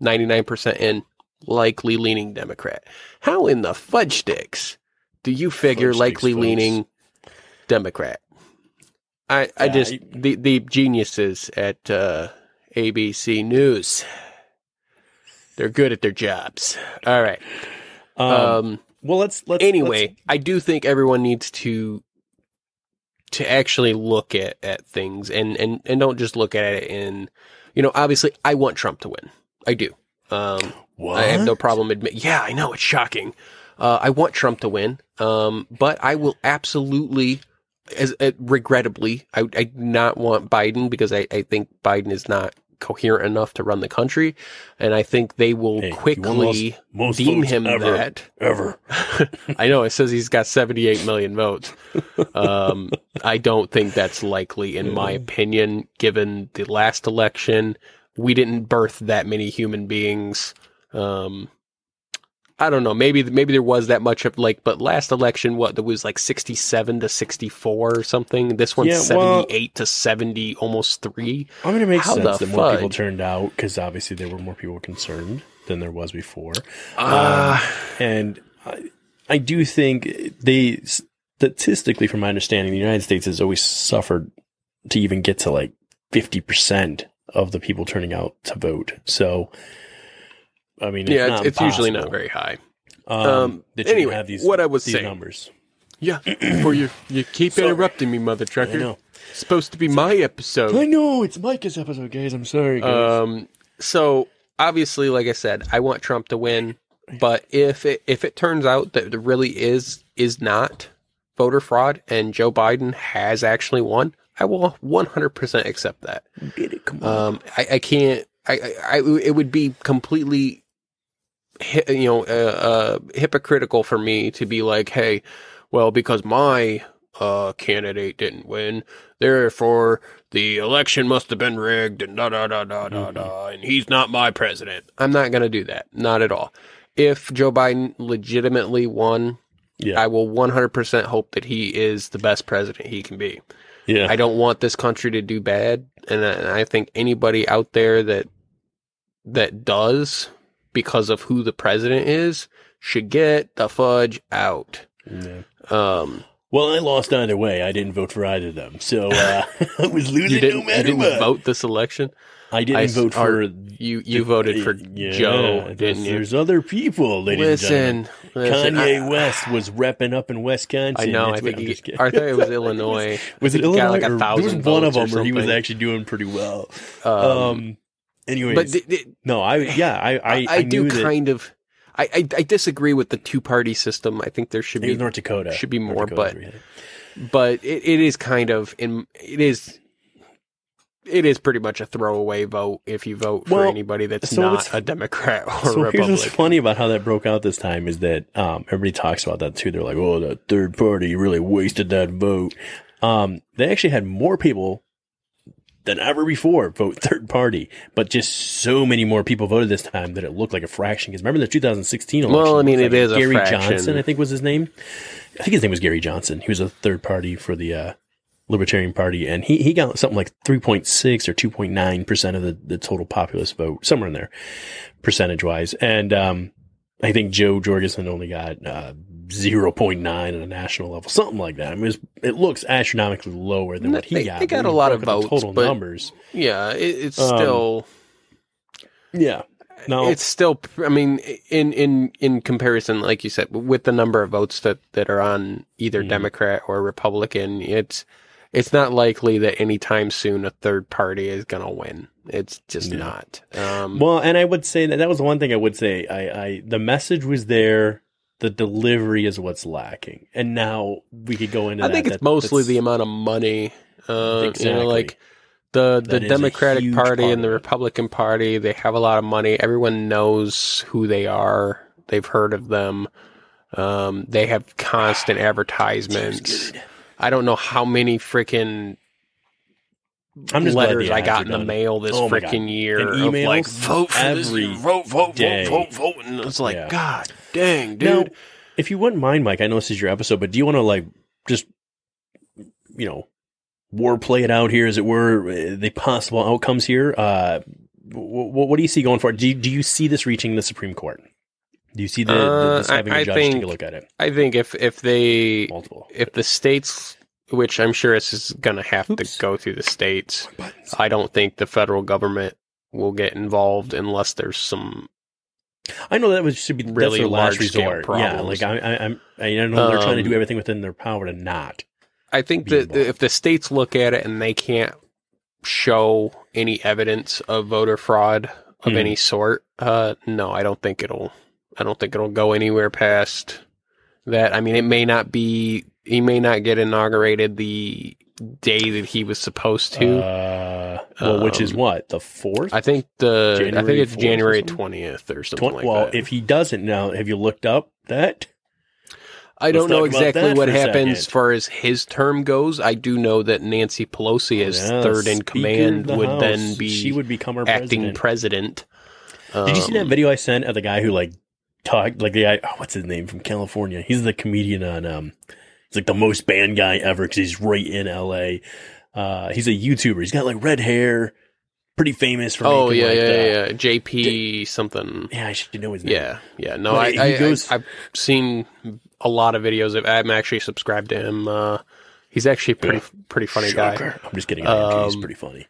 S2: 99% in, likely leaning Democrat. How in the fudge sticks do you figure
S1: Fudge
S2: likely
S1: folks.
S2: leaning Democrat? I, I just, the, the geniuses at uh, ABC News, they're good at their jobs. All right.
S1: um,
S2: Um,
S1: well, let's let's
S2: anyway, I do think everyone needs to to actually look at, at things and, and, and don't just look at it in, you know, obviously I want Trump to win. I do. Um? I have no problem admitting. Yeah, I know it's shocking. Uh, I want Trump to win, um, but I will absolutely, as uh, regrettably, I, I do not want Biden because I, I think Biden is not coherent enough to run the country, and I think they will
S1: Hey,
S2: quickly
S1: most- most
S2: deem him
S1: ever.
S2: that.
S1: Ever.
S2: I know it says he's got 78 million votes. Um, I don't think that's likely, in my opinion, given the last election. We didn't birth that many human beings. Um, I don't know. Maybe maybe there was that much of like, but last election, what there was like 67 to 64 or something. This one's
S1: Yeah, well-
S2: 78 to 70, almost three.
S1: I mean, it makes
S2: How
S1: sense that more people turned out because obviously there were more people concerned than there was before.
S2: Uh,
S1: And I, I do think they, statistically, from my understanding, the United States has always suffered to even get to like 50% of the people turning out to vote. So, I mean,
S2: yeah,
S1: not
S2: it's, it's usually not very high.
S1: Um,
S2: um,
S1: that
S2: anyway,
S1: have these,
S2: what I was
S1: these
S2: saying.
S1: numbers.
S2: Yeah, for you, you keep
S1: Sorry.
S2: interrupting me, mother
S1: I
S2: trucker.
S1: know.
S2: It's supposed to be my episode.
S1: I know it's Micah's episode, guys. I'm sorry, guys.
S2: Um, so obviously, like I said, I want Trump to win, but if it if it turns out that there really is is not voter fraud and Joe Biden has actually won, I will 100% accept that.
S1: Get it? Come on.
S2: Um, I, I can't. I, I, I, it would be completely, hi- you know, uh, uh, hypocritical for me to be like, hey, well, because my uh, candidate didn't win, therefore the election must have been rigged and da da da da da da, and he's not my president. I'm not going to do that. Not at all. If Joe Biden legitimately won,
S1: yeah.
S2: I will 100% hope that he is the best president he can be.
S1: Yeah.
S2: I don't want this country to do bad, and I, and I think anybody out there that that does because of who the president is should get the fudge out.
S1: yeah.
S2: Um,
S1: Well, I lost either way. I didn't vote for either of them, so uh, I was losing
S2: you didn't,
S1: no matter
S2: you didn't
S1: what.
S2: vote this election.
S1: I didn't
S2: I
S1: vote for.
S2: You you voted for
S1: Yeah,
S2: Joe,
S1: there's-
S2: didn't you?
S1: There's other people, ladies and
S2: Listen, listen.
S1: Kanye
S2: I-
S1: West was repping up in Wisconsin.
S2: I know.
S1: That's
S2: I think he, I thought it was Illinois.
S1: was it Illinois?
S2: like a
S1: or- there was one of them where he was actually doing pretty well.
S2: Um,
S1: Um, anyways,
S2: but th- th-
S1: no, I yeah, I I,
S2: I, do
S1: that
S2: kind of. I, I, disagree with the two party system. I think there should be
S1: North Dakota
S2: should be more, but-
S1: where he had it.
S2: but it, it is kind of in it is it is pretty much a throwaway vote if you vote for
S1: Well,
S2: anybody that's
S1: so
S2: not a Democrat or
S1: So here's
S2: Republican.
S1: what's funny about how that broke out this time is that um, everybody talks about that too. They're like, "Oh, that third party really wasted that vote." Um, they actually had more people than ever before vote third party, but just so many more people voted this time that it looked like a fraction. Because remember the 2016 election?
S2: Well, I mean, it
S1: like
S2: is a
S1: Gary. Johnson, I think was his name. I think his name was Gary Johnson. He was a third party for the uh, Libertarian Party, and he, he got something like 3.6 or 2.9 percent of the, the total populace vote, somewhere in there, percentage wise. And um, I think Jo Jorgensen only got uh, 0.9 at a national level, something like that. I mean, it, was, it looks astronomically lower than what he
S2: They-
S1: got.
S2: they got a lot of
S1: broke it up
S2: votes,
S1: total numbers.
S2: yeah, it, it's
S1: Um,
S2: still
S1: Yeah. No,
S2: it's still. I mean, in in in comparison, like you said, with the number of votes that that are on either
S1: Mhm.
S2: Democrat or Republican, it's it's not likely that anytime soon a third party is going to win. It's just
S1: Yeah.
S2: not. Um,
S1: Well, and I would say that that was one thing I would say. I, I the message was there. The delivery is what's lacking, and now we could go into.
S2: I
S1: that.
S2: think it's
S1: That-
S2: mostly the amount of money. Uh, You
S1: Exactly.
S2: know, like the the
S1: That
S2: Democratic Party
S1: part
S2: and the. Republican Party, they have a lot of money. Everyone knows who they are. They've heard of them. Um, they have constant advertisements. I don't know how many freaking
S1: I'm just
S2: letters I got in the mail this
S1: Oh
S2: freaking year
S1: And
S2: of like vote for this, vote, vote,
S1: day.
S2: vote, vote, vote, and it's like,
S1: Yeah.
S2: God dang, dude.
S1: Now, if you wouldn't mind, Mike, I know this is your episode, but do you want to like just you know war play it out here, as it were, uh, the possible outcomes here? Uh, w- what do you see going forward? Do you, do you see this reaching the Supreme Court? Do you see the, the
S2: Uh,
S1: this having
S2: I-
S1: a judge take
S2: think-
S1: a look at it?
S2: I think if if they
S1: Multiple.
S2: if the states, which I'm sure this is going to have
S1: Oops.
S2: to go through the states, I don't think the federal government will get involved unless there's some.
S1: I know that was should be
S2: Really large-scale
S1: resort. Yeah, like I, I, I'm, I know they're trying to do
S2: Um,
S1: everything within their power to not.
S2: I think that
S1: involved.
S2: if the states look at it and they can't show any evidence of voter fraud of
S1: Hmm.
S2: any sort, uh, no, I don't think it'll. I don't think it'll go anywhere past that. I mean, it may not be. He may not get inaugurated the day that he was supposed to.
S1: Uh, well, which is
S2: Um,
S1: what the fourth?
S2: I think the. I think
S1: January
S2: it's
S1: 4th or
S2: January
S1: something?
S2: twentieth or something
S1: Twen-
S2: like
S1: well,
S2: that.
S1: if he doesn't now, have you looked up that?
S2: I don't
S1: Let's
S2: know
S1: talk about
S2: exactly what happens as far as his term goes. I do know that Nancy Pelosi, as
S1: Yeah,
S2: third in command,
S1: the
S2: would
S1: House.
S2: then be
S1: she would become our
S2: acting
S1: president.
S2: president.
S1: Did you see that
S2: Um,
S1: video I sent of the guy who like talked like the guy? Oh, what's his name from California? He's the comedian on um. He's like the most banned guy ever because he's right in L.A. Uh, he's a YouTuber. He's got like red hair, pretty famous for.
S2: Oh yeah,
S1: like,
S2: yeah,
S1: the-
S2: yeah. JP something.
S1: Yeah, I should know his name.
S2: Yeah, yeah. No,
S1: But
S2: I, I,
S1: goes-
S2: I I've seen a lot of videos of. I'm actually subscribed to him. Uh, he's actually a pretty, pretty funny guy.
S1: I'm just kidding. Am. he's
S2: Um,
S1: pretty funny.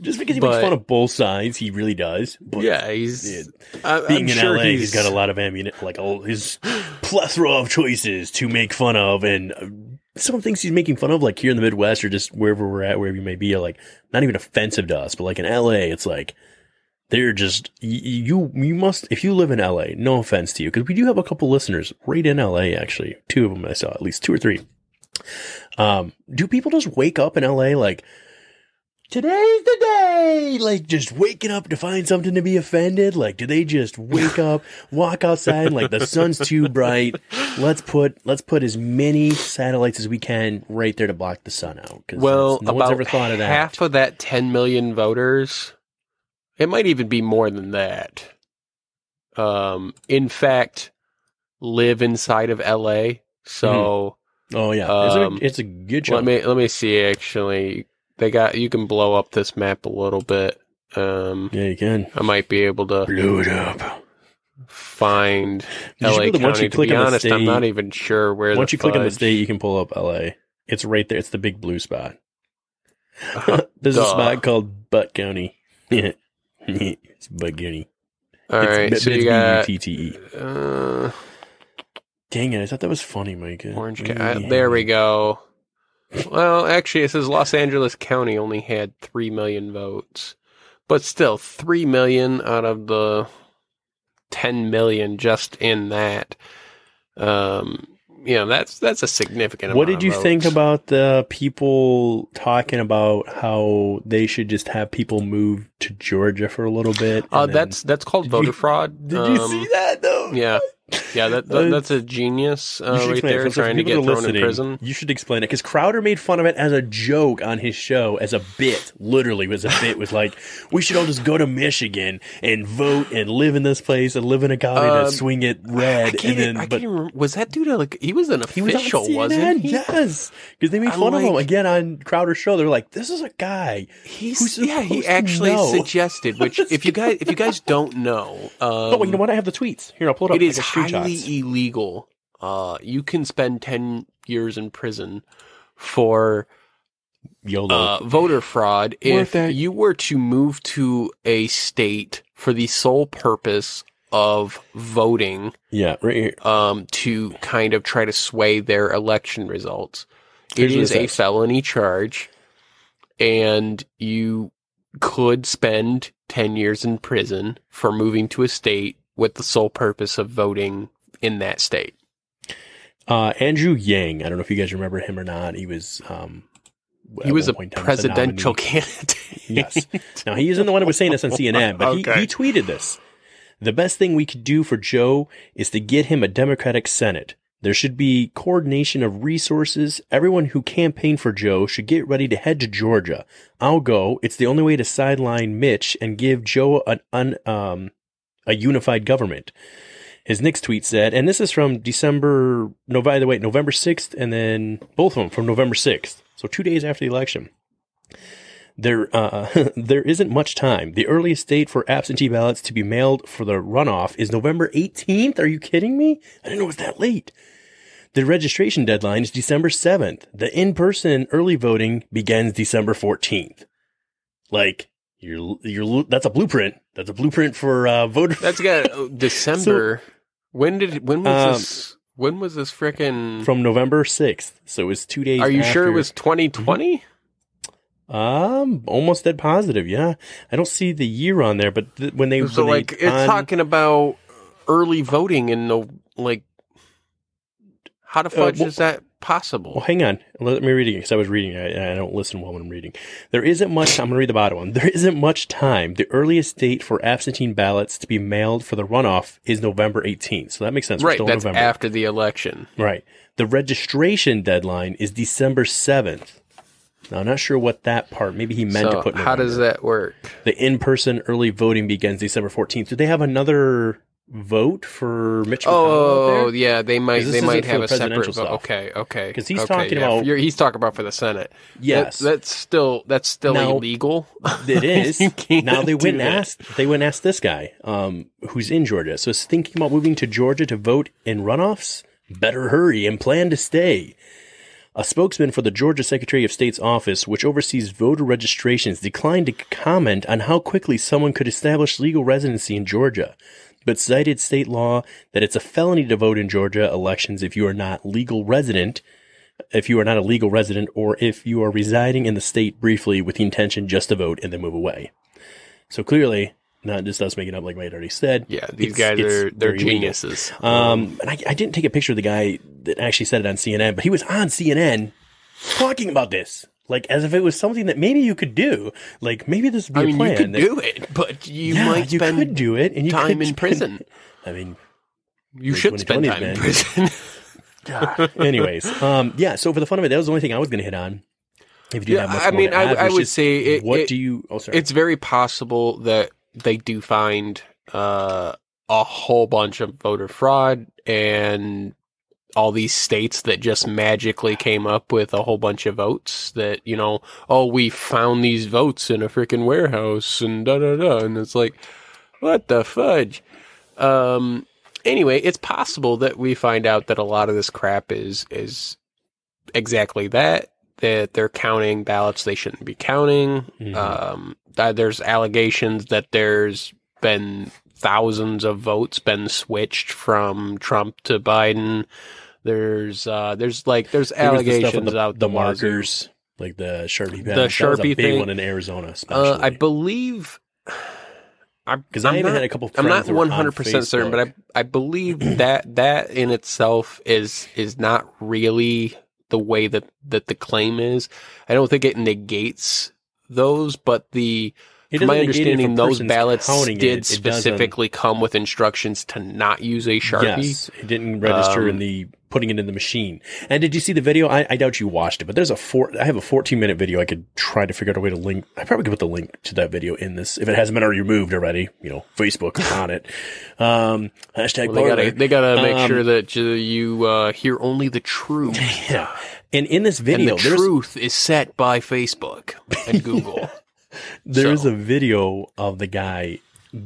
S1: Just because he makes fun of both sides, he really does. But
S2: Yeah, he's. I,
S1: being
S2: I'm
S1: in
S2: sure
S1: LA,
S2: he's,
S1: he's got a lot of ammunition, like all his plethora of choices to make fun of, and uh, some things he's making fun of, like here in the Midwest or just wherever we're at, wherever you may be, are like not even offensive to us, but like in LA, it's like they're just you. You must if you live in LA. No offense to you, because we do have a couple listeners right in LA. Actually, two of them I saw, at least two or three. Um, do people just wake up in LA like? Today's the day! Like, just waking up to find something to be offended? Like, do they just wake up, walk outside, like, the sun's too bright. Let's put, let's put as many satellites as we can right there to block the sun out. Cause
S2: Well,
S1: no
S2: about
S1: one's ever thought of that.
S2: half of that 10 million voters, it might even be more than that. Um, in fact, live inside of LA. So
S1: oh, yeah.
S2: um,
S1: it's, a, it's a good
S2: let me let me see. Actually, they got you can blow up this map a little bit. Um,
S1: yeah, you can.
S2: I might be able to
S1: Blow it up.
S2: find
S1: You
S2: LA
S1: know once
S2: County.
S1: you
S2: To
S1: click
S2: be
S1: on the
S2: honest, I'm
S1: state-
S2: not even sure where.
S1: Once you click on the state, you can pull up LA. It's right there. It's the big blue spot. There's a spot called Butt County. it's Butt County.
S2: All
S1: it's,
S2: right,
S1: but
S2: so
S1: it's
S2: you got
S1: B-U-T-T-E.
S2: uh,
S1: Dang it! I thought that was funny, Micah.
S2: Orange.
S1: Yeah.
S2: County. There we go. Well, actually, it says Los Angeles County only had three million votes, but still, three million out of the ten million just in that. Um, you know, that's that's a significant.
S1: What did you
S2: of
S1: think about the people talking about how they should just have people move to Georgia for a little bit?
S2: Uh, that's that's called voter
S1: you-
S2: fraud.
S1: Did you
S2: Um,
S1: see that though?
S2: Yeah, yeah. That, that
S1: Uh,
S2: that's a genius
S1: You
S2: uh,
S1: should
S2: right
S1: it
S2: there,
S1: some
S2: trying to get thrown in prison.
S1: You should explain it because Crowder made fun of it as a joke on his show, as a bit. Literally, was a bit. Was like, we should all just go to Michigan and vote and live in this place and live in a county
S2: Um,
S1: to swing it red. And then,
S2: I
S1: but
S2: can't even remember. Was that dude like he was an
S1: he was
S2: official, wasn't he?
S1: Yes, because they made fun of him again on Crowder's show. They're like, "This is a guy."
S2: He's yeah. He actually suggested, which if you guys if you guys don't know, um,
S1: oh, well, you know what? I have the tweets here. I'll pull it up.
S2: it is highly
S1: screenshots.
S2: illegal. Uh, you can spend ten years in prison for uh, voter fraud if you were to move to a state for the sole purpose of voting
S1: yeah, right here.
S2: um, to kind of try to sway their election results. It
S1: Here's it
S2: is a felony charge, and you could spend 10 years in prison for moving to a state with the sole purpose of voting in that state.
S1: Uh, Andrew Yang. I don't know if you guys remember him or not. He was. Um,
S2: He was a
S1: point in time was the
S2: presidential candidate.
S1: Yes. Now he isn't the one who was saying this on CNN, but
S2: Okay.
S1: he, he tweeted this. The best thing we could do for Joe is to get him a Democratic Senate. There should be coordination of resources. Everyone who campaigned for Joe should get ready to head to Georgia. I'll go. It's the only way to sideline Mitch and give Joe an un, um, a unified government. His next tweet said, and this is from December, no, by the way, November 6th, and then both of them from November 6th. So two days after the election. There, uh, there isn't much time. The earliest date for absentee ballots to be mailed for the runoff is November 18th. Are you kidding me? I didn't know it was that late. The registration deadline is December 7th. The in-person early voting begins December 14th. Like, you're, you're, that's a blueprint. That's a blueprint for, uh, voter.
S2: That's got uh, December. when did when was
S1: Um,
S2: this? When was this frickin'
S1: from November 6th. So it was two days.
S2: Are you sure it was 2020?
S1: Um, almost dead positive. Yeah, I don't see the year on there, but th- when they
S2: So
S1: when
S2: like
S1: they,
S2: it's
S1: on-
S2: talking about early voting in the like how the fudge
S1: Uh, well-
S2: is that possible?
S1: Well, hang on. Let me read it because I was reading. I, I don't listen well when I'm reading. There isn't much. I'm going to read the bottom one. There isn't much time. The earliest date for absentee ballots to be mailed for the runoff is November 18th. So that makes sense.
S2: Right, that's
S1: November.
S2: after the election.
S1: Right. The registration deadline is December 7th. Now, I'm not sure what that part. Maybe he meant
S2: So
S1: to put.
S2: how does that work?
S1: the in-person early voting begins December 14th? Do they have another vote for Mitch McConnell?
S2: Oh
S1: out there?
S2: yeah, they might they might have a separate vote. Okay, okay.
S1: 'Cause he's
S2: okay,
S1: talking
S2: yeah.
S1: about-
S2: You're- he's talking about for the Senate.
S1: Yes.
S2: That- that's still that's still
S1: Now-
S2: illegal.
S1: It is. Now they went and asked they went and asked this guy, um, who's in Georgia. So is thinking about moving to Georgia to vote in runoffs? Better hurry and plan to stay. A spokesman for the Georgia Secretary of State's office, which oversees voter registrations, declined to comment on how quickly someone could establish legal residency in Georgia, but cited state law that it's a felony to vote in Georgia elections if you are not legal resident if you are not a legal resident or if you are residing in the state briefly with the intention just to vote and then move away. So clearly, not just us making up like Wade already said.
S2: Yeah, these
S1: It's-
S2: guys
S1: it's
S2: are they're
S1: legal.
S2: geniuses.
S1: Um, and I, I didn't take a picture of the guy that actually said it on CNN, but he was on CNN talking about this. Like as if it was something that maybe you could do. Like maybe this would be
S2: I
S1: a
S2: mean,
S1: plan.
S2: you could
S1: that-
S2: do it, but you
S1: yeah,
S2: might
S1: you
S2: spend
S1: could do it, and you
S2: time
S1: could
S2: in
S1: spend-
S2: prison.
S1: I mean,
S2: You
S1: Like
S2: should spend
S1: 2020's
S2: time in prison.
S1: anyways, um, yeah. So for the fun of it, that was the only thing I was going to hit on. If you
S2: Yeah,
S1: have much
S2: I mean, I-
S1: add,
S2: I would
S1: just
S2: say it-
S1: what
S2: it-
S1: do you? Oh, sorry.
S2: it's very possible that they do find uh, a whole bunch of voter fraud and all these states that just magically came up with a whole bunch of votes that you know oh we found these votes in a freaking warehouse and da da da and it's like what the fudge um anyway it's possible that we find out that a lot of this crap is is exactly that that they're counting ballots they shouldn't be counting
S1: Mhm.
S2: um that there's allegations that there's been thousands of votes been switched from Trump to Biden. There's uh there's like there's
S1: There the
S2: allegations
S1: the,
S2: out
S1: the
S2: wazoo.
S1: markers, like the Sharpie.
S2: The
S1: that
S2: Sharpie
S1: big
S2: thing.
S1: one in Arizona, especially.
S2: Uh, I believe
S1: because I
S2: I'm
S1: even
S2: not-
S1: had a couple.
S2: I'm not
S1: that were on
S2: 100 percent certain, but I I believe that that in itself is is not really the way that that the claim is. I don't think it negates those, but the from my
S1: doesn't negate it if a
S2: understanding, those ballots
S1: it,
S2: did
S1: it doesn't-
S2: specifically come with instructions to not use a sharpie.
S1: Yes, it didn't register in
S2: Um,
S1: the putting it in the machine. And did you see the video? I, I doubt you watched it, but there's a four. I have a 14 minute video. I could try to figure out a way to link. I probably could put the link to that video in this if it hasn't been already removed already. You know, Facebook on it. Um, hashtag
S2: Well, they gotta they gotta make
S1: Um,
S2: sure that you, you uh, hear only the truth.
S1: Yeah. And in this
S2: And
S1: video,
S2: the truth is set by Facebook and Google.
S1: There's
S2: So-
S1: a video of the guy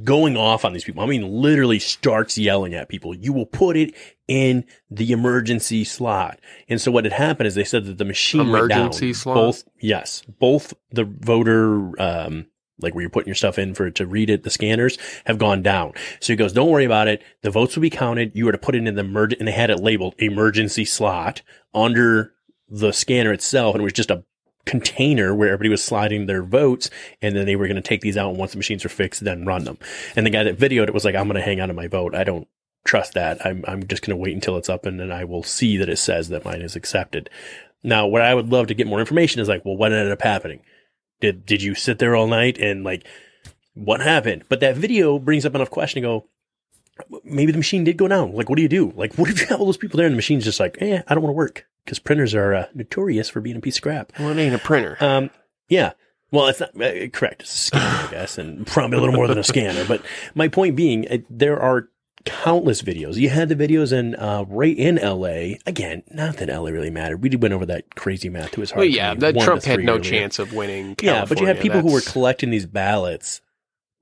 S1: going off on these people. I mean, literally starts yelling at people. You will put it in the emergency slot. And so what had happened is they said that the machine went down.
S2: Emergency slot?
S1: Both, yes, both the voter, um, like where you're putting your stuff in for it to read it, the scanners have gone down. So he goes, don't worry about it. The votes will be counted. You were to put it in the emerg, and they had it labeled emergency slot under the scanner itself. And it was just a container where everybody was sliding their votes and then they were going to take these out and once the machines are fixed then run them and the guy that videoed it was like i'm going to hang on to my vote i don't trust that i'm, I'm just going to wait until it's up and then i will see that it says that mine is accepted now what i would love to get more information is like well what ended up happening did did you sit there all night and like what happened but that video brings up enough question to go maybe the machine did go down like what do you do like what if you have all those people there and the machine's just like eh i don't want to work because printers are uh, notorious for being a piece of crap
S2: well, it ain't a printer.
S1: um, yeah. Well, it's not uh, correct. It's a scanner, I guess, and probably a little more than a scanner. But my point being, uh, there are countless videos. You had the videos in uh, right in L.A. Again, not that L.A. really mattered. We did went over that crazy math. to his heart.
S2: Well, yeah, that Trump had no
S1: earlier.
S2: chance of winning.
S1: Yeah, but you had
S2: California.
S1: people who were collecting these ballots,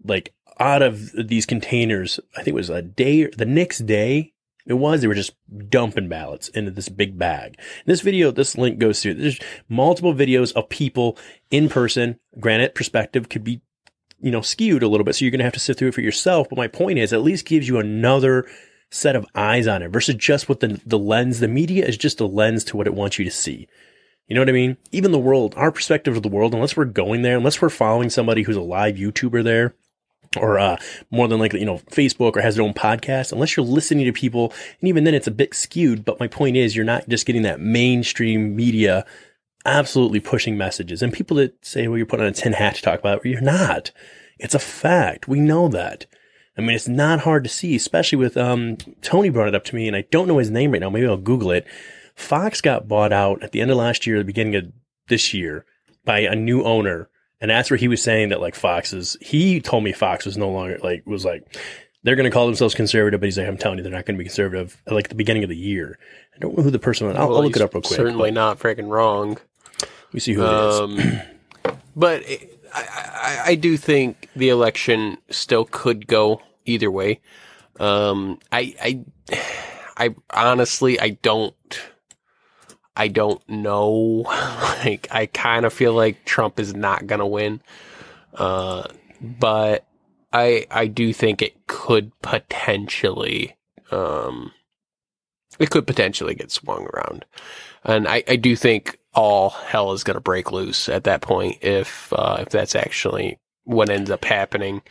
S1: like out of these containers. I think it was a day, the next day. It was they were just dumping ballots into this big bag. This video, this link goes to. There's multiple videos of people in person. Granite perspective could be, you know, skewed a little bit, so you're going to have to sit through it for yourself. But my point is, at least gives you another set of eyes on it versus just what the the lens. The media is just a lens to what it wants you to see. You know what I mean? Even the world, our perspective of the world, unless we're going there, unless we're following somebody who's a live YouTuber there, or uh, more than likely, you know, Facebook or has their own podcast, unless you're listening to people, and even then it's a bit skewed. But my point is, you're not just getting that mainstream media absolutely pushing messages. And people that say, well, you're putting on a tin hat to talk about it, you're not. It's a fact. We know that. I mean, it's not hard to see, especially with, um, Tony brought it up to me and I don't know his name right now. Maybe I'll Google it. Fox got bought out at the end of last year, the beginning of this year by a new owner. And that's where he was saying that like Fox is, he told me Fox was no longer like, was like, they're going to call themselves conservative, but he's like, I'm telling you, they're not going to be conservative like at the beginning of the year. I don't know who the person was. I'll,
S2: Well,
S1: I'll look it up real quick.
S2: Certainly
S1: but
S2: not freaking wrong.
S1: We see who it is.
S2: Um, but I, I, I do think the election still could go either way. Um, I, I, I honestly, I don't, I don't know. like, I kind of feel like Trump is not gonna win. Uh, but I, I do think it could potentially, um, it could potentially get swung around. And I, I do think all hell is going to break loose at that point if uh, if that's actually what ends up happening.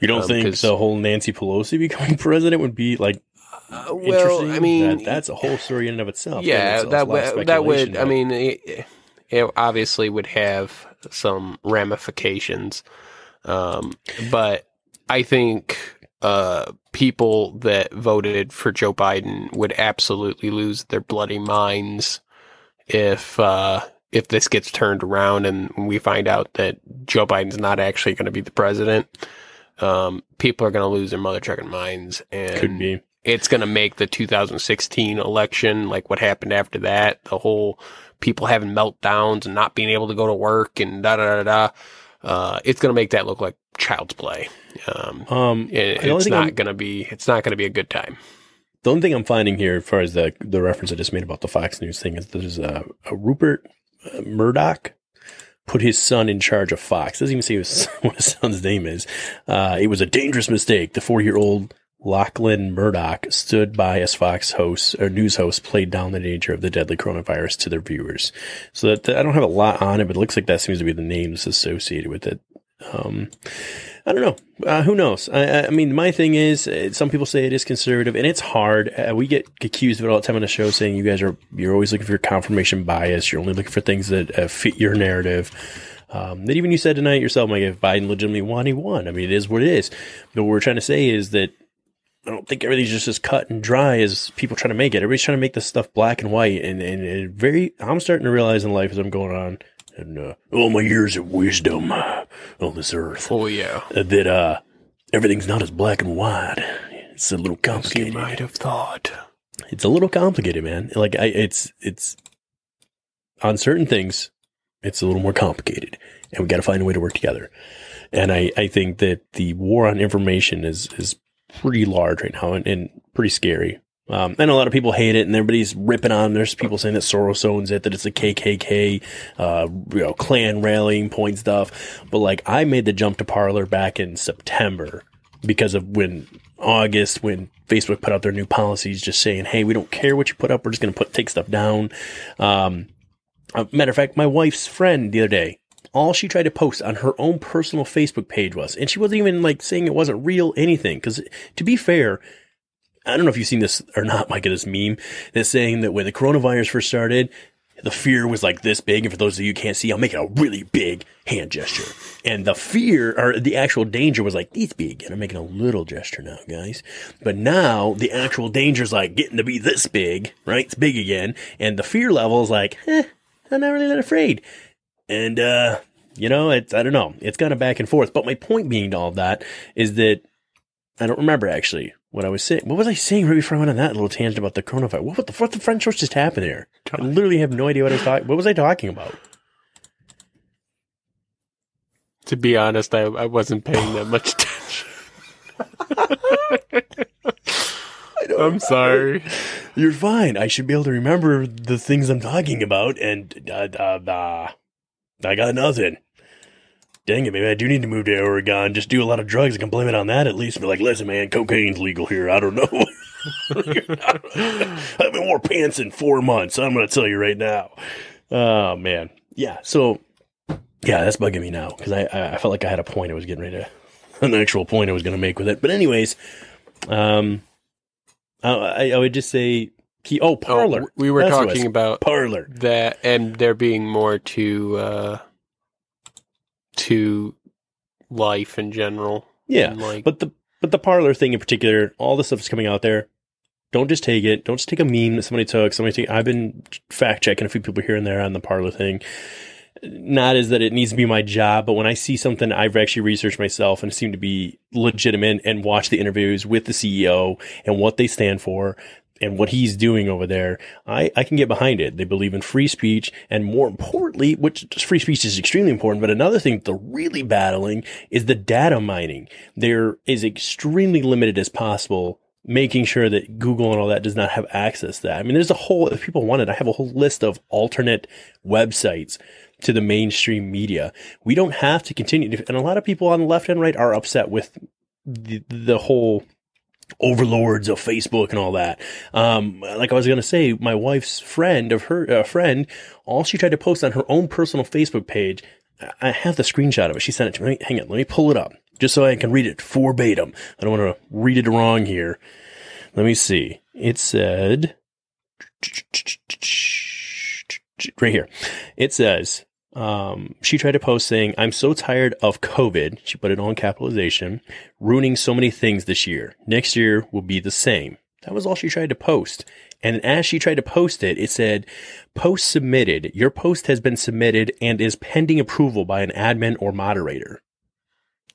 S1: You don't
S2: um,
S1: think the whole Nancy Pelosi becoming president would be like
S2: Uh, well,
S1: interesting?
S2: I mean,
S1: that, that's a whole story in and of itself.
S2: yeah, that would that would.
S1: speculation,
S2: I mean, it, it obviously would have some ramifications, um, but I think uh, people that voted for Joe Biden would absolutely lose their bloody minds if uh, if this gets turned around and we find out that Joe Biden's not actually going to be the president. Um, people are going to lose their mother trucking minds, and
S1: could be.
S2: it's going to make the 2016 election like what happened after that. The whole people having meltdowns and not being able to go to work and da da da da. Uh, it's going to make that look like child's play. Um,
S1: Um,
S2: it- it's not going to be. It's not going to be a good time.
S1: The only thing I'm finding here, as far as the the reference I just made about the Fox News thing, is there's a, a Rupert uh, Murdoch put his son in charge of Fox. Doesn't even say his, what his son's name is. Uh, it was a dangerous mistake. The 40 year old Lachlan Murdoch stood by as Fox hosts or news hosts played down the danger of the deadly coronavirus to their viewers. So that I don't have a lot on it, but it looks like that seems to be the names associated with it. Um, I don't know. Uh, who knows? I- I, mean, my thing is, uh, some people say it is conservative, and it's hard. Uh, we get accused of it all the time on the show, saying you guys are you're always looking for your confirmation bias. You're only looking for things that uh, fit your narrative. Um, that even you said tonight yourself, like if Biden legitimately won, he won. I mean, it is what it is. But what we're trying to say is that I don't think everything's just as cut and dry as people trying to make it. Everybody's trying to make this stuff black and white, and and, and very. I'm starting to realize in life as I'm going on, and uh, all my years of wisdom uh, on this earth,
S2: Oh yeah,
S1: uh, that uh, everything's not as black and white. It's a little complicated.
S2: you
S1: complicated.
S2: might have thought.
S1: It's a little complicated, man. Like I, it's it's on certain things, it's a little more complicated, and we got to find a way to work together. And I, I think that the war on information is is pretty large right now and, and pretty scary. Um, know a lot of people hate it, and everybody's ripping on. There's people saying that Soros owns it, that it's a KKK, uh, you know, Klan rallying point stuff. But like, I made the jump to Parler back in September because of when August, when Facebook put out their new policies, just saying, "Hey, we don't care what you put up. We're just going to put take stuff down." Um, uh, matter of fact, my wife's friend the other day, all she tried to post on her own personal Facebook page was, and she wasn't even like saying it wasn't real anything. Because to be fair, I don't know if you've seen this or not, Mike, this meme that's saying that when the coronavirus first started, the fear was like this big. And for those of you who can't see, I'm making a really big hand gesture. And the fear or the actual danger was like this big. And I'm making a little gesture now, guys. But now the actual danger is like getting to be this big, right? It's big again. And the fear level is like, eh, I'm not really that afraid. And, uh, you know, it's, I don't know. It's kind of back and forth. But my point being to all that is that I don't remember actually what I was saying. What was I saying right before I went on that little tangent about the coronavirus? What, what the what the French was just happened there? I literally have no idea what I was talking. What was I talking about?
S2: To be honest, I, I wasn't paying that much attention. I'm sorry.
S1: You're fine. I should be able to remember the things I'm talking about, and uh, uh, uh, I got nothing. Dang it, maybe I do need to move to Oregon. Just do a lot of drugs. I can blame it on that at least. Be like, listen, man, cocaine's legal here. I don't know. I haven't wore pants in four months. I'm going to tell you right now. Oh man, yeah. So yeah, that's bugging me now because I, I felt like I had a point I was getting ready to an actual point I was going to make with it. But anyways, um, I, I would just say key. Oh, Parler.
S2: Oh, we were
S1: That's
S2: talking about
S1: Parler.
S2: that, and there being more to uh, to life in general.
S1: Yeah,
S2: like
S1: but the but the Parler thing in particular, all the stuff that's coming out there. Don't just take it. Don't just take a meme that somebody took. Somebody take. I've been fact checking a few people here and there on the Parler thing. Not as that it needs to be my job, but when I see something I've actually researched myself and seem to be legitimate and watch the interviews with the CEO and what they stand for and what he's doing over there, I, I can get behind it. They believe in free speech and more importantly, which free speech is extremely important, but another thing they're really battling is the data mining. There is extremely limited as possible making sure that Google and all that does not have access to that. I mean, there's a whole, if people wanted, I have a whole list of alternate websites to the mainstream media. We don't have to continue. And a lot of people on the left and right are upset with the, the whole overlords of Facebook and all that. Um, like I was going to say, my wife's friend of her uh, friend, all she tried to post on her own personal Facebook page. I- I have the screenshot of it. She sent it to me. Hang on, let me pull it up just so I can read it verbatim. I don't want to read it wrong here. Let me see. It said right here. It says um, she tried to post saying, "I'm so tired of COVID." She put it on capitalization, ruining so many things this year. Next year will be the same. That was all she tried to post. And as she tried to post it, it said, "Post submitted. Your post has been submitted and is pending approval by an admin or moderator."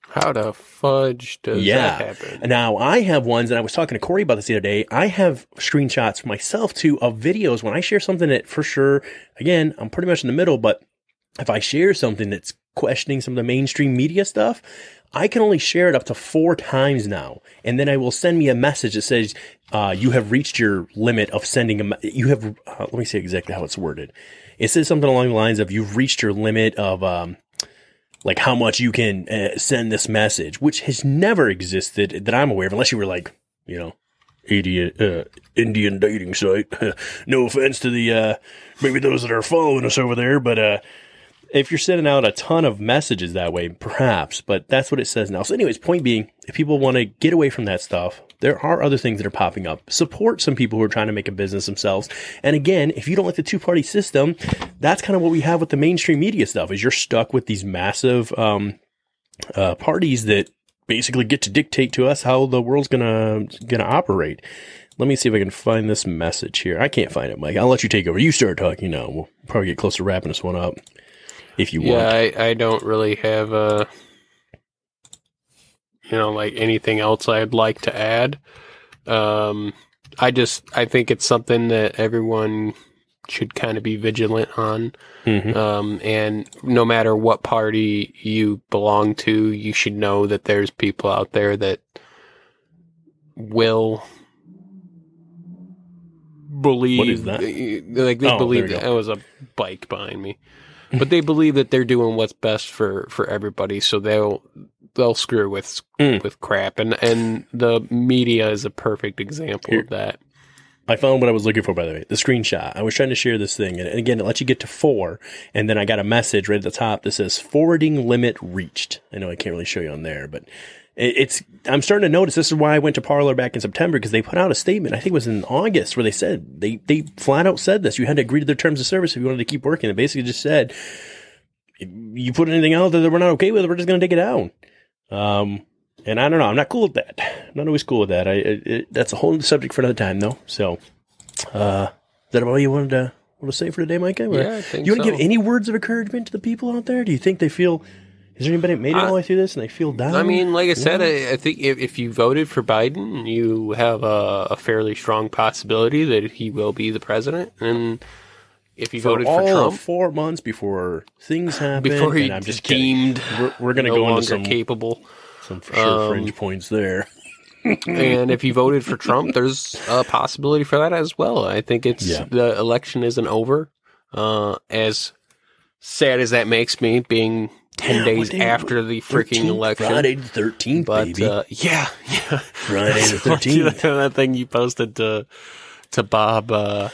S2: how the fudge does
S1: Yeah.
S2: that happen?
S1: Now I have ones, and I was talking to Corey about this the other day. I have screenshots myself too of videos when I share something that for sure, again, I'm pretty much in the middle, but if I share something that's questioning some of the mainstream media stuff, I can only share it up to four times now. And then I will send me a message that says, uh, you have reached your limit of sending a, me- you have, uh, let me see exactly how it's worded. It says something along the lines of, you've reached your limit of, um, like how much you can uh, send this message, which has never existed that I'm aware of, unless you were like, you know, idiot uh, Indian dating site. no offense to the uh, maybe those that are following us over there, but uh, if you're sending out a ton of messages that way, perhaps. But that's what it says now. So, anyways, point being, if people want to get away from that stuff, there are other things that are popping up. Support some people who are trying to make a business themselves. And again, if you don't like the two party system, that's kind of what we have with the mainstream media stuff. Is you're stuck with these massive um, uh, parties that basically get to dictate to us how the world's gonna gonna operate. Let me see if I can find this message here. I can't find it, Mike. I'll let you take over. You start talking now. We'll probably get close to wrapping this one up if you
S2: Yeah,
S1: want.
S2: I, I don't really have uh you know like anything else I'd like to add. Um, I just I think it's something that everyone should kind of be vigilant on.
S1: Mhm.
S2: Um, and no matter what party you belong to, you should know that there's people out there that will believe
S1: What is that?
S2: like they
S1: Oh,
S2: believe that was a bike behind me but they believe that they're doing what's best for for everybody so they'll they'll screw with
S1: Mm.
S2: with crap and and the media is a perfect example
S1: Here-
S2: of that
S1: I found what I was looking for, by the way. The screenshot. I was trying to share this thing, and again, it lets you get to four, and then I got a message right at the top that says "forwarding limit reached." I know I can't really show you on there, but it's. I'm starting to notice. This is why I went to Parler back in September because they put out a statement. I think it was in August where they said they they flat out said this. You had to agree to their terms of service if you wanted to keep working. It basically just said, if you put anything out there that we're not okay with, we're just going to take it down. Um, and I don't know. I'm not cool with that. I'm not always cool with that. I it, it, that's a whole subject for another time, though. So, uh, is that all you wanted to want to say for today, Micah? Or-
S2: Yeah, I think
S1: Do you want to
S2: so.
S1: give any words of encouragement to the people out there? Do you think they feel? Is there anybody that made it all the way through this and they feel down?
S2: I mean, like I said, I, I think if, if you voted for Biden, you have a, a fairly strong possibility that he will be the president. And if you
S1: for
S2: voted for Trump,
S1: four months before things happen,
S2: before he
S1: and I'm just kidding.
S2: deemed
S1: We're, we're going to
S2: no
S1: go into some
S2: capable,
S1: some for sure
S2: Um,
S1: fringe points there.
S2: and if you voted for Trump, there's a possibility for that as well. I think it's
S1: Yeah.
S2: the election isn't over. Uh, as sad as that makes me, being ten
S1: Yeah,
S2: days after the freaking
S1: 13th,
S2: election.
S1: Friday the thirteenth,
S2: but
S1: baby.
S2: uh, yeah, yeah.
S1: Friday the
S2: It's like
S1: 13th.
S2: that thing you posted to to Bob uh,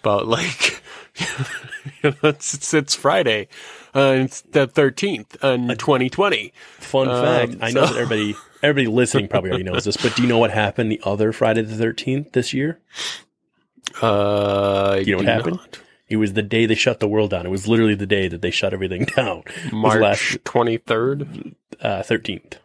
S2: about like it's, it's it's Friday, uh, it's the thirteenth in twenty twenty.
S1: Fun
S2: um,
S1: fact: I know that everybody, everybody listening probably already knows this, but do you know what happened the other Friday the thirteenth this year?
S2: Uh,
S1: you know what happened?
S2: not.
S1: It was the day they shut the world down. It was literally the day that they shut everything down.
S2: March twenty third.
S1: thirteenth.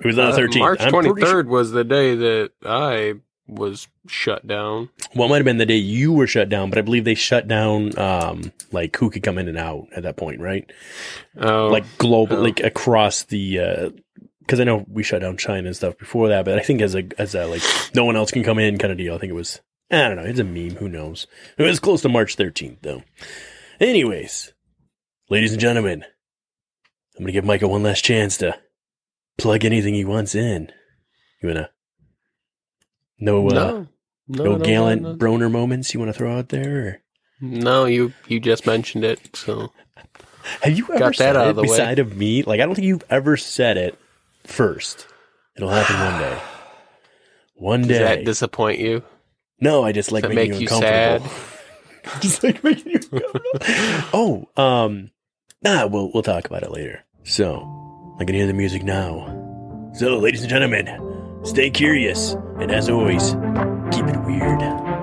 S1: it was on the thirteenth.
S2: Uh, March twenty third was the day that I was shut down.
S1: Well, it might have been the day you were shut down, but I believe they shut down um, like who could come in and out at that point, right?
S2: Oh,
S1: like global,
S2: oh.
S1: like across the. Because I know we shut down China and stuff before that, but I think as a as a like no one else can come in kind of deal. I think it was I don't know. It's a meme. Who knows? It was close to March thirteenth though. Anyways, ladies and gentlemen, I'm gonna give Michael one last chance to plug anything he wants in. You wanna? No, uh,
S2: no, no,
S1: no, gallant
S2: no, no.
S1: Broner moments you want to throw out there? Or?
S2: No, you you just mentioned it, so
S1: Have you ever
S2: Got that
S1: said
S2: out
S1: it
S2: of the way.
S1: beside of me? Like I don't think you've ever said it first. It'll happen one day. One
S2: does
S1: day.
S2: that disappoint you?
S1: No, I just like making
S2: make
S1: you
S2: you
S1: uncomfortable. just like making you uncomfortable. oh, um, nah, we'll we'll talk about it later. So I can hear the music now. So, ladies and gentlemen, stay curious, and as always, keep it weird.